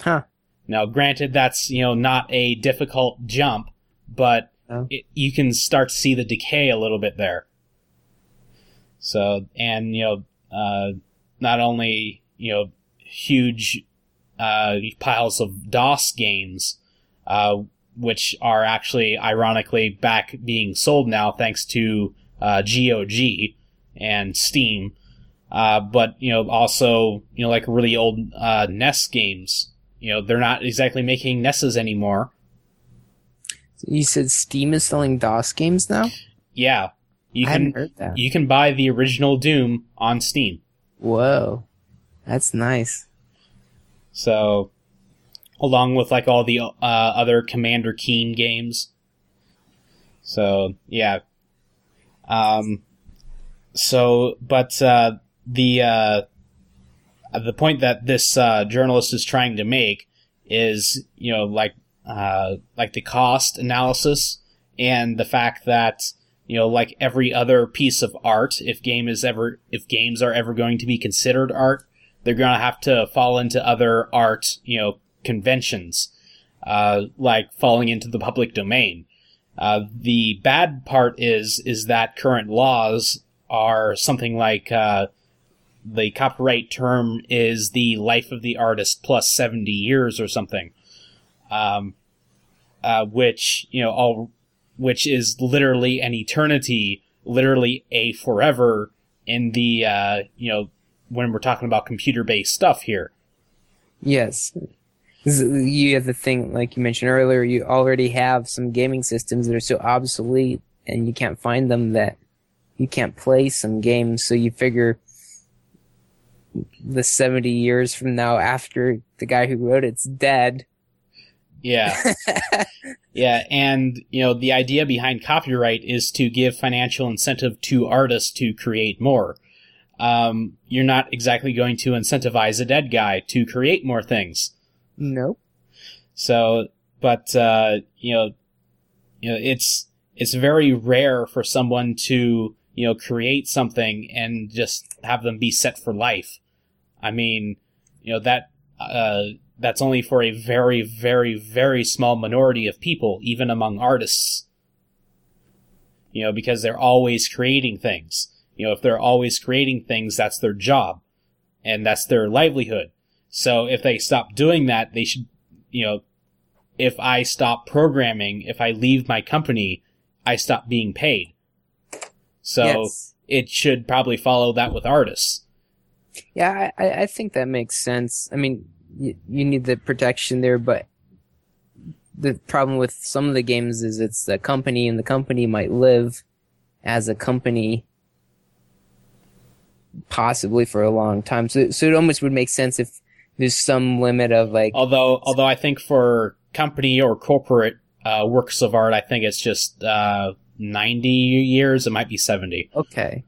Huh. Now, granted, that's, you know, not a difficult jump, but Oh. it, you can start to see the decay a little bit there. So, and, you know, uh, not only, you know, huge, uh, piles of DOS games, uh, which are actually, ironically, back being sold now thanks to, uh, GOG and Steam. Uh, but, you know, also, you know, like really old, uh, NES games. You know, they're not exactly making NESs anymore. You said Steam is selling DOS games now? Yeah. You I can, heard that. you can buy the original Doom on Steam. Whoa. That's nice. So, along with like all the uh, other Commander Keen games. So yeah. Um. So, but uh, the uh, the point that this uh, journalist is trying to make is, you know, like uh, like the cost analysis and the fact that you know, like every other piece of art, if game is ever if games are ever going to be considered art, they're going to have to fall into other art, you know, conventions, uh, like falling into the public domain. Uh, the bad part is, is that current laws are something like, uh, the copyright term is the life of the artist plus 70 years or something. Um, uh, which, you know, all, which is literally an eternity, literally a forever in the, uh, you know, when we're talking about computer based stuff here. Yes. You have the thing, like you mentioned earlier, you already have some gaming systems that are so obsolete and you can't find them that you can't play some games. So you figure the 70 years from now after the guy who wrote it's dead. Yeah. yeah. And, you know, the idea behind copyright is to give financial incentive to artists to create more. Um, you're not exactly going to incentivize a dead guy to create more things. Nope. So, but, uh, you know, you know, it's, it's very rare for someone to, you know, create something and just have them be set for life. I mean, you know, that, uh, that's only for a very, very, very small minority of people, even among artists. You know, because they're always creating things. You know, if they're always creating things, that's their job. And that's their livelihood. So if they stop doing that, they should, you know, if I stop programming, if I leave my company, I stop being paid. So Yes. it should probably follow that with artists. Yeah, I, I think that makes sense. I mean, you, you need the protection there, but the problem with some of the games is it's a company, and the company might live as a company possibly for a long time. So, so it almost would make sense if there's some limit of like, Although, although I think for company or corporate uh, works of art, I think it's just uh, 90 years. It might be 70. okay,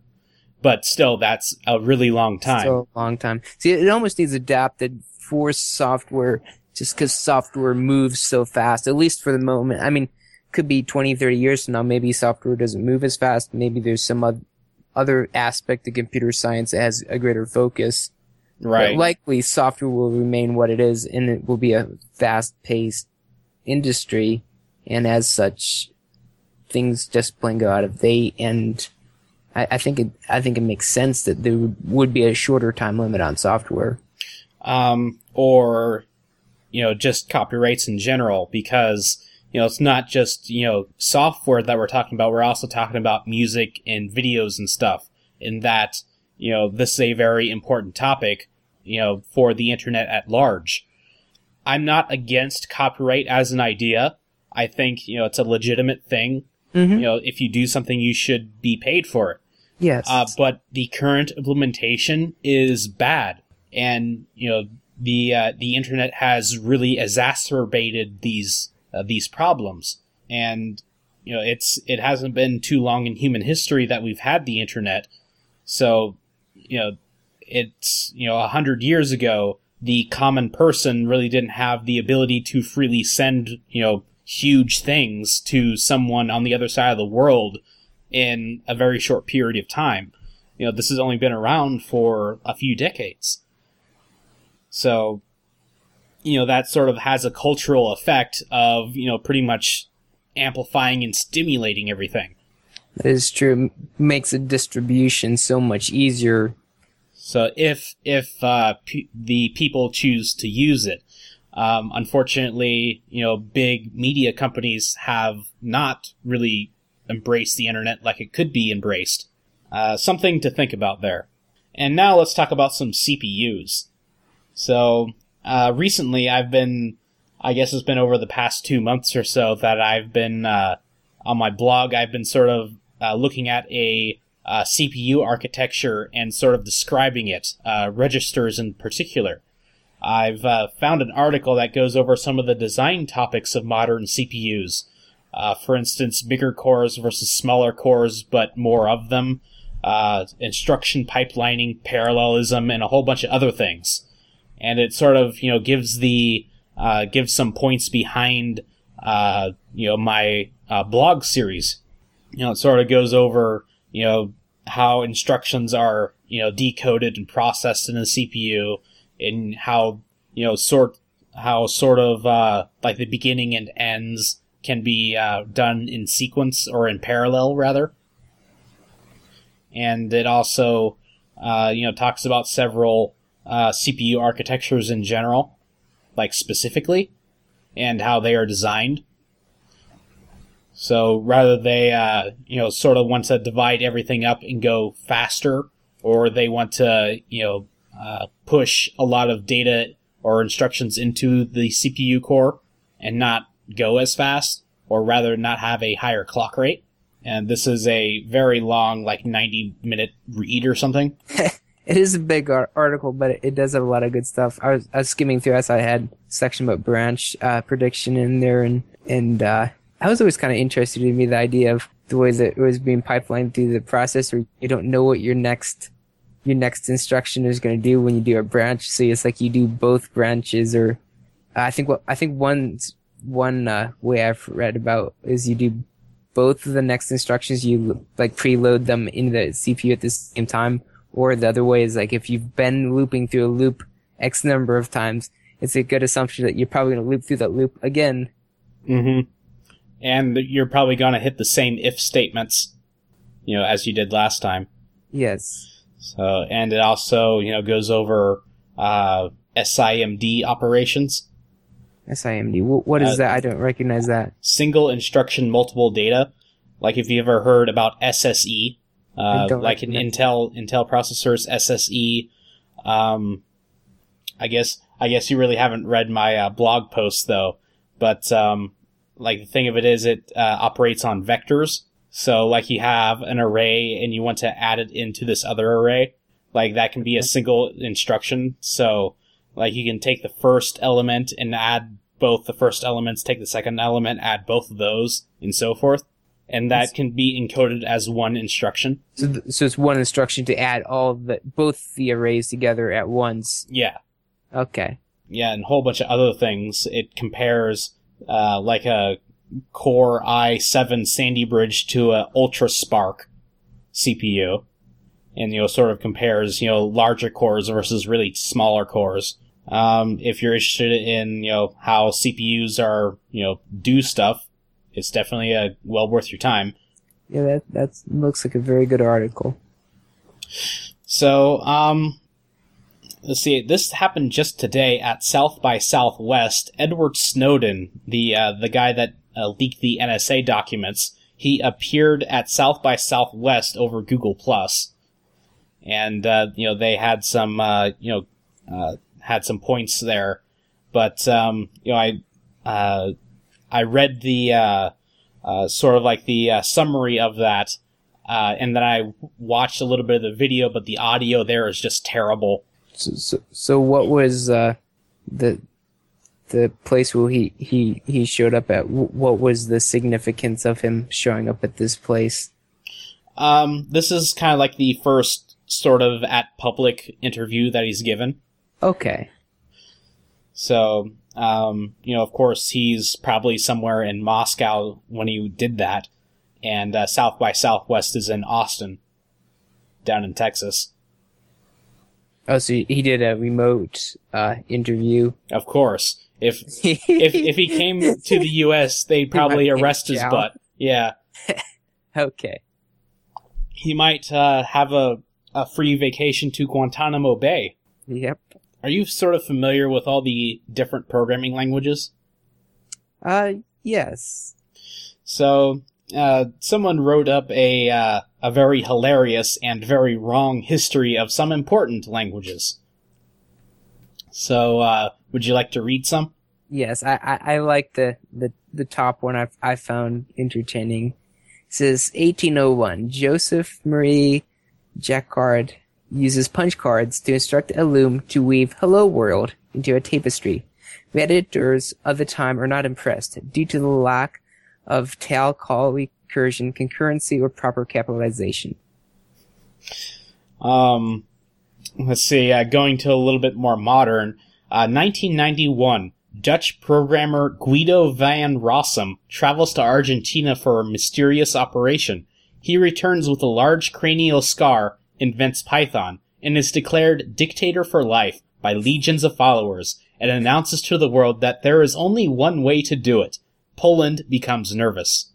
But still, that's a really long time. still a long time. See, it almost needs adapted for software just because software moves so fast, at least for the moment. I mean, could be 20, 30 years from now, maybe software doesn't move as fast. Maybe there's some other aspect of computer science that has a greater focus. Right. But likely software will remain what it is and it will be a fast paced industry. And as such, things just plain go out of date. And I, I think it, I think it makes sense that there would, would be a shorter time limit on software. um, or you know just copyrights in general because you know it's not just you know software that we're talking about we're also talking about music and videos and stuff in that you know this is a very important topic you know for the internet at large i'm not against copyright as an idea i think you know it's a legitimate thing Mm-hmm. you know if you do something you should be paid for it Yes. uh, but the current implementation is bad, and you know the uh, the internet has really exacerbated these uh, these problems. And you know it's it hasn't been too long in human history that we've had the internet, so you know it's you know a hundred years ago the common person really didn't have the ability to freely send you know huge things to someone on the other side of the world in a very short period of time. You know, this has only been around for a few decades. So, you know, that sort of has a cultural effect of, you know, pretty much amplifying and stimulating everything. that is true. Makes the distribution so much easier. So if if uh, p- the people choose to use it, um, unfortunately, you know, big media companies have not really embraced the internet like it could be embraced. Uh, something to think about there. And now let's talk about some CPUs. So uh, recently, I've been, I guess it's been over the past two months or so that I've been uh, on my blog. I've been sort of uh, looking at a uh, CPU architecture and sort of describing it, uh, registers in particular. I've uh, found an article that goes over some of the design topics of modern CPUs. Uh, for instance, bigger cores versus smaller cores, but more of them, uh, instruction pipelining, parallelism, and a whole bunch of other things. And it sort of, you know, gives the, uh, gives some points behind, you know, my blog series. You know, it sort of goes over, you know, how instructions are, you know, decoded and processed in the CPU, and how, you know, sort, how sort of, uh, like the beginning and ends can be uh, done in sequence or in parallel, rather. And it also, uh, you know, talks about several uh, CPU architectures in general, like specifically, and how they are designed. So rather they, uh, you know, sort of want to divide everything up and go faster, or they want to, you know, uh, push a lot of data or instructions into the CPU core and not go as fast, or rather not have a higher clock rate. And this is a very long, like 90 minute read or something. It is a big ar- article, but it, it does have a lot of good stuff. I was, I was skimming through as I had section about branch uh, prediction in there, and and uh, I was always kind of interested in me the idea of the way that it was being pipelined through the processor. You don't know what your next your next instruction is going to do when you do a branch. So it's like you do both branches, or I think what I think one one uh, way I've read about is you do both of the next instructions. You like preload them in the CPU at the same time or the other way is like if you've been looping through a loop X number of times, it's a good assumption that you're probably going to loop through that loop again. Mm-hmm. And you're probably going to hit the same if statements, you know, as you did last time. Yes. So, and it also, you know, goes over uh, SIMD operations. SIMD. What is Uh, that? I don't recognize that. Single instruction multiple data. Like if you ever heard about SSE, uh, like in Intel Intel processors, SSE. Um, I guess I guess you really haven't read my uh, blog post though. But um, like the thing of it is, it uh, operates on vectors. So like you have an array and you want to add it into this other array, like that can be a single instruction. So like you can take the first element and add both the first elements, take the second element, add both of those, and so forth. And that can be encoded as one instruction. So, th- so it's one instruction to add all the both the arrays together at once. Yeah. Okay. Yeah, and a whole bunch of other things. It compares uh, like a Core i7 Sandy Bridge to a UltraSPARC CPU, and you know sort of compares you know larger cores versus really smaller cores. Um, if you're interested in you know how CPUs are you know do stuff, it's definitely uh, well worth your time. Yeah, that that looks like a very good article. So, um, let's see. This happened just today at South by Southwest. Edward Snowden, the uh, the guy that uh, leaked the NSA documents, he appeared at South by Southwest over Google Plus, and uh, you know they had some uh, you know uh, had some points there, but um, you know I uh, I read the sort of like the summary of that. And then I watched a little bit of the video, but the audio there is just terrible. So, so, what was uh, the the place where he, he, he showed up at? What was the significance of him showing up at this place? Um, this is kind of like the first sort of at public interview that he's given. Okay. So, um, you know, of course, he's probably somewhere in Moscow when he did that, and uh, South by Southwest is in Austin, down in Texas. Oh, so he did a remote uh, interview. Of course, if if if he came to the U.S., they'd probably arrest his butt. Yeah, okay. he might uh, have a a free vacation to Guantanamo Bay. Yep. Are you sort of familiar with all the different programming languages? Uh, yes. So, uh, someone wrote up a uh, a very hilarious and very wrong history of some important languages. So, uh, would you like to read some? Yes, I, I, I like the, the, the top one I, I found entertaining. It says 1801, Joseph Marie Jacquard uses punch cards to instruct a loom to weave Hello World into a tapestry. The editors of the time are not impressed due to the lack of tail call recursion, concurrency, or proper capitalization. Um, let's see. Uh, going to a little bit more modern. Uh, 1991. Dutch programmer Guido van Rossum travels to Argentina for a mysterious operation. He returns with a large cranial scar, invents Python, and is declared dictator for life by legions of followers, and announces to the world that there is only one way to do it. Poland becomes nervous.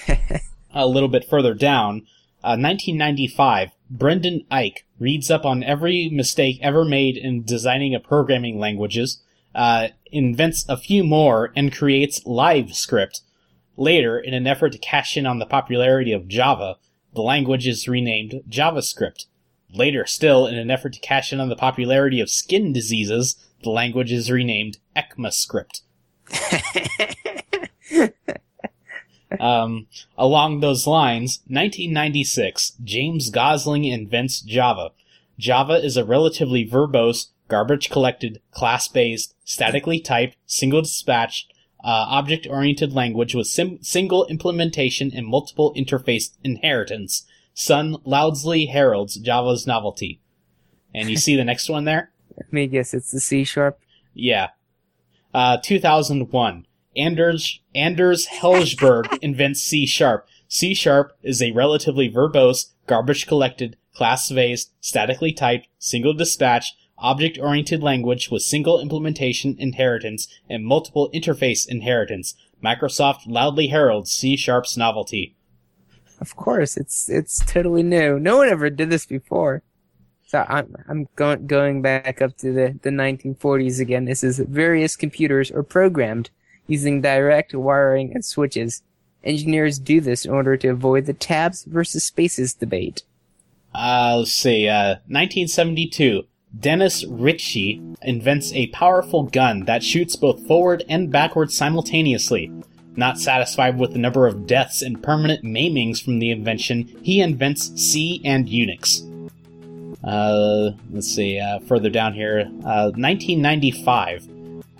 a little bit further down, uh, 1995, Brendan Eich reads up on every mistake ever made in designing a programming languages, uh, invents a few more, and creates LiveScript. Later, in an effort to cash in on the popularity of Java, the language is renamed JavaScript. Later still, in an effort to cash in on the popularity of skin diseases, the language is renamed ECMAScript. Um, along those lines, 1996, James Gosling invents Java. Java is a relatively verbose, garbage collected, class based, statically typed, single dispatched, uh, object oriented language with sim- single implementation and multiple interface inheritance. Sun loudly heralds Java's novelty. And you see the next one there? Let me guess, it's the C sharp. Yeah. Uh, 2001. Anders, Anders Hejlsberg invents C sharp. C sharp is a relatively verbose, garbage collected, class based, statically typed, single dispatched, object oriented language with single implementation inheritance and multiple interface inheritance. Microsoft loudly heralds C Sharp's novelty. Of course, it's it's totally new. No one ever did this before. So I'm I'm going going back up to the, the 1940s again. This is various computers are programmed using direct wiring and switches. Engineers do this in order to avoid the tabs versus spaces debate. Uh, let's see. Uh, 1972. Dennis Ritchie invents a powerful gun that shoots both forward and backward simultaneously. Not satisfied with the number of deaths and permanent maimings from the invention, he invents C and Unix. Uh, let's see, uh, further down here, uh, 1995.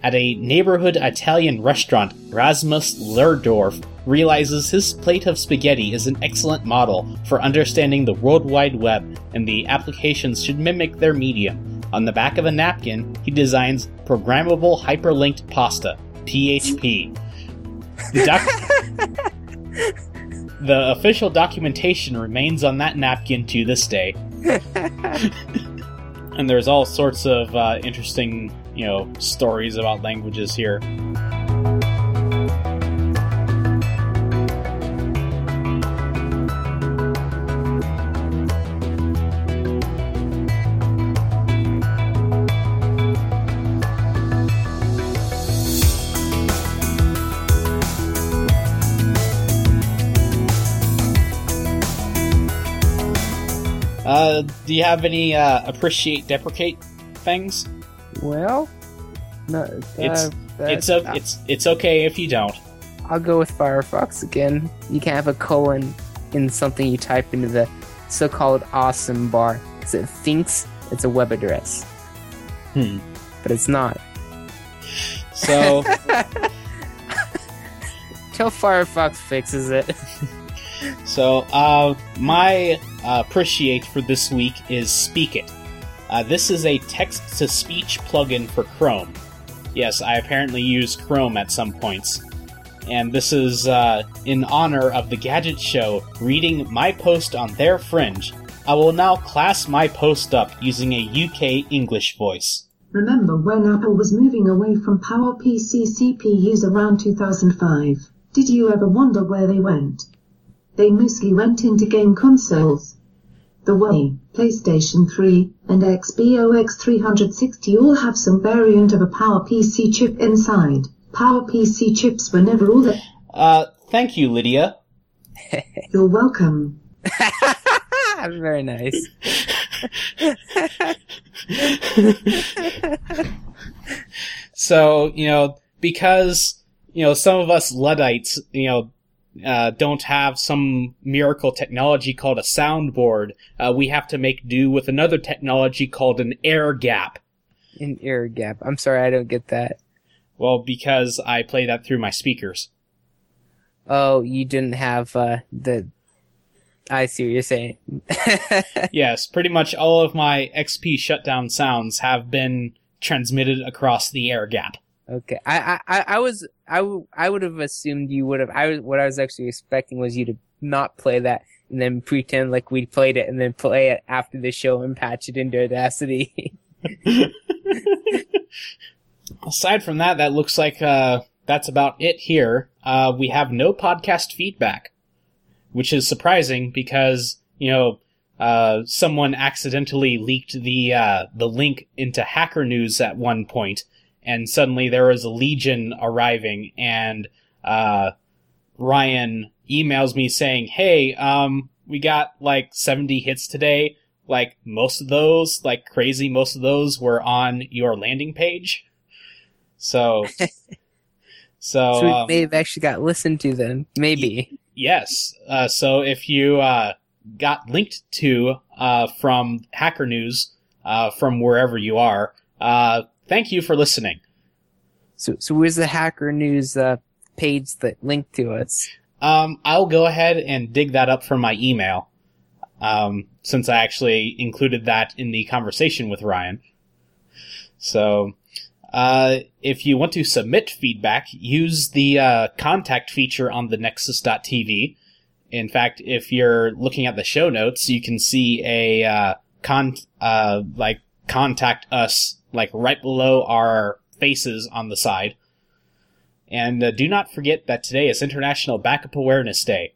At a neighborhood Italian restaurant, Rasmus Lerdorf realizes his plate of spaghetti is an excellent model for understanding the World Wide Web and the applications should mimic their medium. On the back of a napkin, he designs programmable hyperlinked pasta, PHP. The, doc- the official documentation remains on that napkin to this day. And there's all sorts of uh, interesting, you know, stories about languages here. Uh, do you have any uh, appreciate deprecate things? Well, no, uh, It's- It's o- it's it's okay if you don't. I'll go with Firefox again. You can have a colon in something you type into the so-called awesome bar because it thinks it's a web address, Hmm. but it's not. So Till Firefox fixes it. so uh, my uh, appreciate for this week is Speak It. Uh, this is a text to speech plugin for Chrome. Yes, I apparently use Chrome at some points. And this is uh, in honor of the Gadget Show reading my post on their fringe. I will now class my post up using a UK English voice. Remember when Apple was moving away from PowerPC CPUs around 2005? Did you ever wonder where they went? They mostly went into game consoles. The Wii, PlayStation 3, and Xbox 360 all have some variant of a PowerPC chip inside. PowerPC chips were never all that. Uh, thank you, Lydia. You're welcome. Very nice. So, you know, because, you know, some of us Luddites, you know, uh, don't have some miracle technology called a soundboard, uh, we have to make do with another technology called an air gap. An air gap. I'm sorry, I don't get that. Well, because I play that through my speakers. Oh, you didn't have uh, the. I see what you're saying. yes, pretty much all of my XP shutdown sounds have been transmitted across the air gap. Okay, I, I, I I was, I, w- I would have assumed you would have. I was, what I was actually expecting was you to not play that and then pretend like we played it and then play it after the show and patch it into Audacity. Aside from that, that looks like uh, that's about it here. Uh, we have no podcast feedback, which is surprising because you know uh, someone accidentally leaked the uh, the link into Hacker News at one point, and suddenly there was a legion arriving, and uh, Ryan emails me saying, "Hey, um, we got like 70 hits today. Like most of those, like crazy, most of those were on your landing page." So, so, so we um, may have actually got listened to then. Maybe. yes. Uh, so if you uh, got linked to uh, from Hacker News uh, from wherever you are, uh, thank you for listening. So, so where's the Hacker News uh, page that linked to us? Um, I'll go ahead and dig that up from my email, um, since I actually included that in the conversation with Ryan. So, uh, if you want to submit feedback, use the uh, contact feature on the Nexus.tv. In fact, if you're looking at the show notes, you can see a uh, con uh, like contact us like right below our faces on the side. And uh, do not forget that today is International Backup Awareness Day.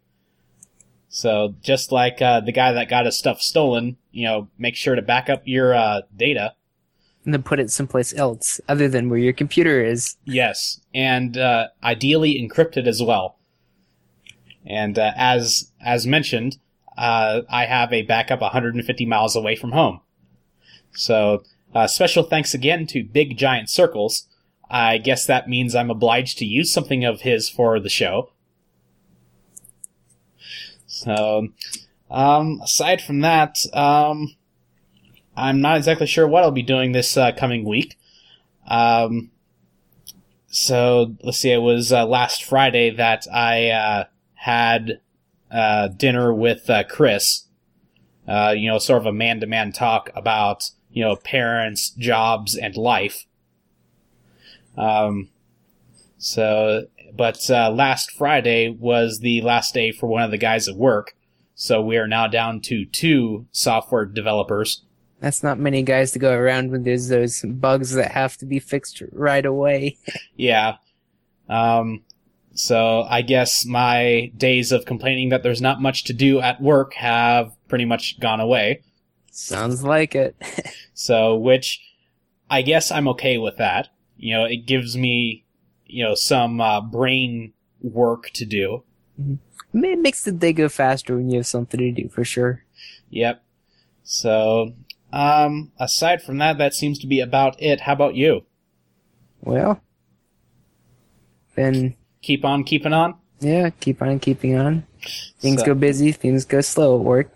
So just like uh, the guy that got his stuff stolen, you know, make sure to back up your uh, data. And then put it someplace else other than where your computer is. Yes, and uh, ideally encrypted as well. And uh, as as mentioned, uh, I have a backup 150 miles away from home. So uh, special thanks again to Big Giant Circles. I guess that means I'm obliged to use something of his for the show. So, um, aside from that, um, I'm not exactly sure what I'll be doing this uh, coming week. Um, so let's see, it was uh, last Friday that I uh, had uh, dinner with uh, Chris. Uh, you know, sort of a man-to-man talk about you know parents, jobs, and life. Um, so, but uh, last Friday was the last day for one of the guys at work. So we are now down to two software developers. That's not many guys to go around when there's those bugs that have to be fixed right away. Yeah. Um, so I guess my days of complaining that there's not much to do at work have pretty much gone away. Sounds like it. So, which I guess I'm okay with that. You know, it gives me, you know, some uh, brain work to do. it makes the day go faster when you have something to do, for sure. Yep. So, um, aside from that, that seems to be about it. How about you? Well, then, Keep on keeping on? yeah, keep on keeping on. Things So- go busy, things go slow at work.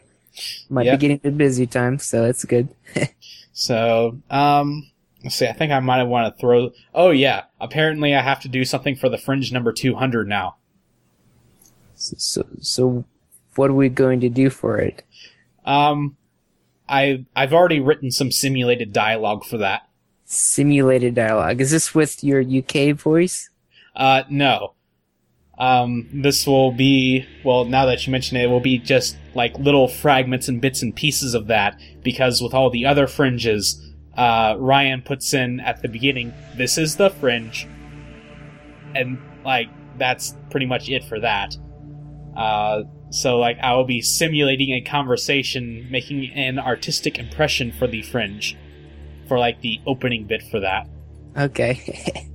Might Yep. be getting to busy time, so it's good. So, um, let's see, I think I might want to throw. Oh, yeah. Apparently, I have to do something for the Fringe number 200 now. So, so what are we going to do for it? Um, I, I've already written some simulated dialogue for that. Simulated dialogue. Is this with your UK voice? Uh, no. Um, this will be, well, now that you mention it, it will be just like little fragments and bits and pieces of that, because with all the other fringes, uh, Ryan puts in at the beginning, this is the fringe. And, like, that's pretty much it for that. Uh, so, like, I will be simulating a conversation, making an artistic impression for the fringe. For, like, the opening bit for that. Okay.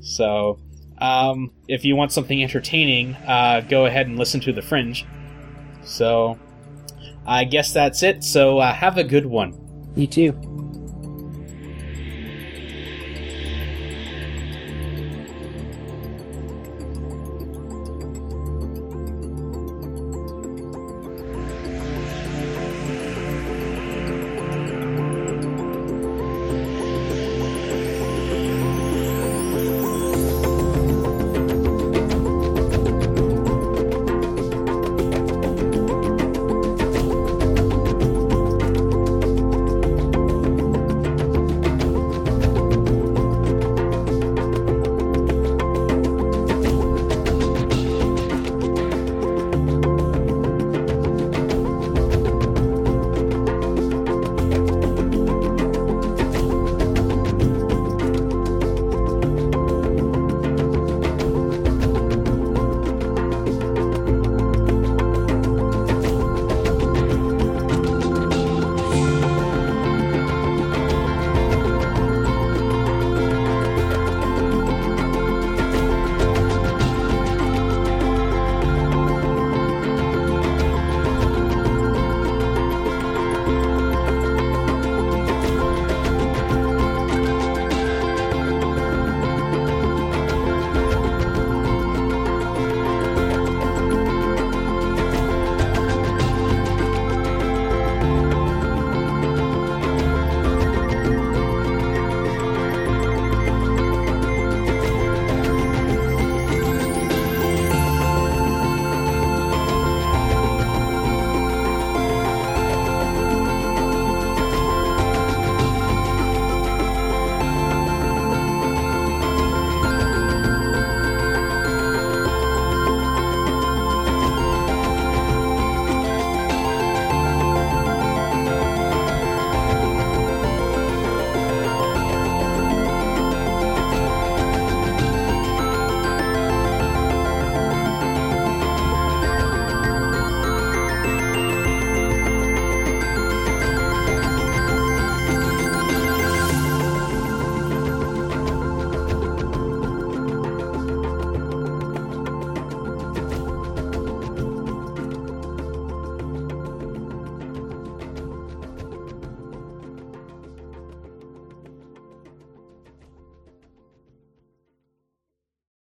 So, um, if you want something entertaining, uh, go ahead and listen to The Fringe. So, I guess that's it. So, uh, have a good one. you too.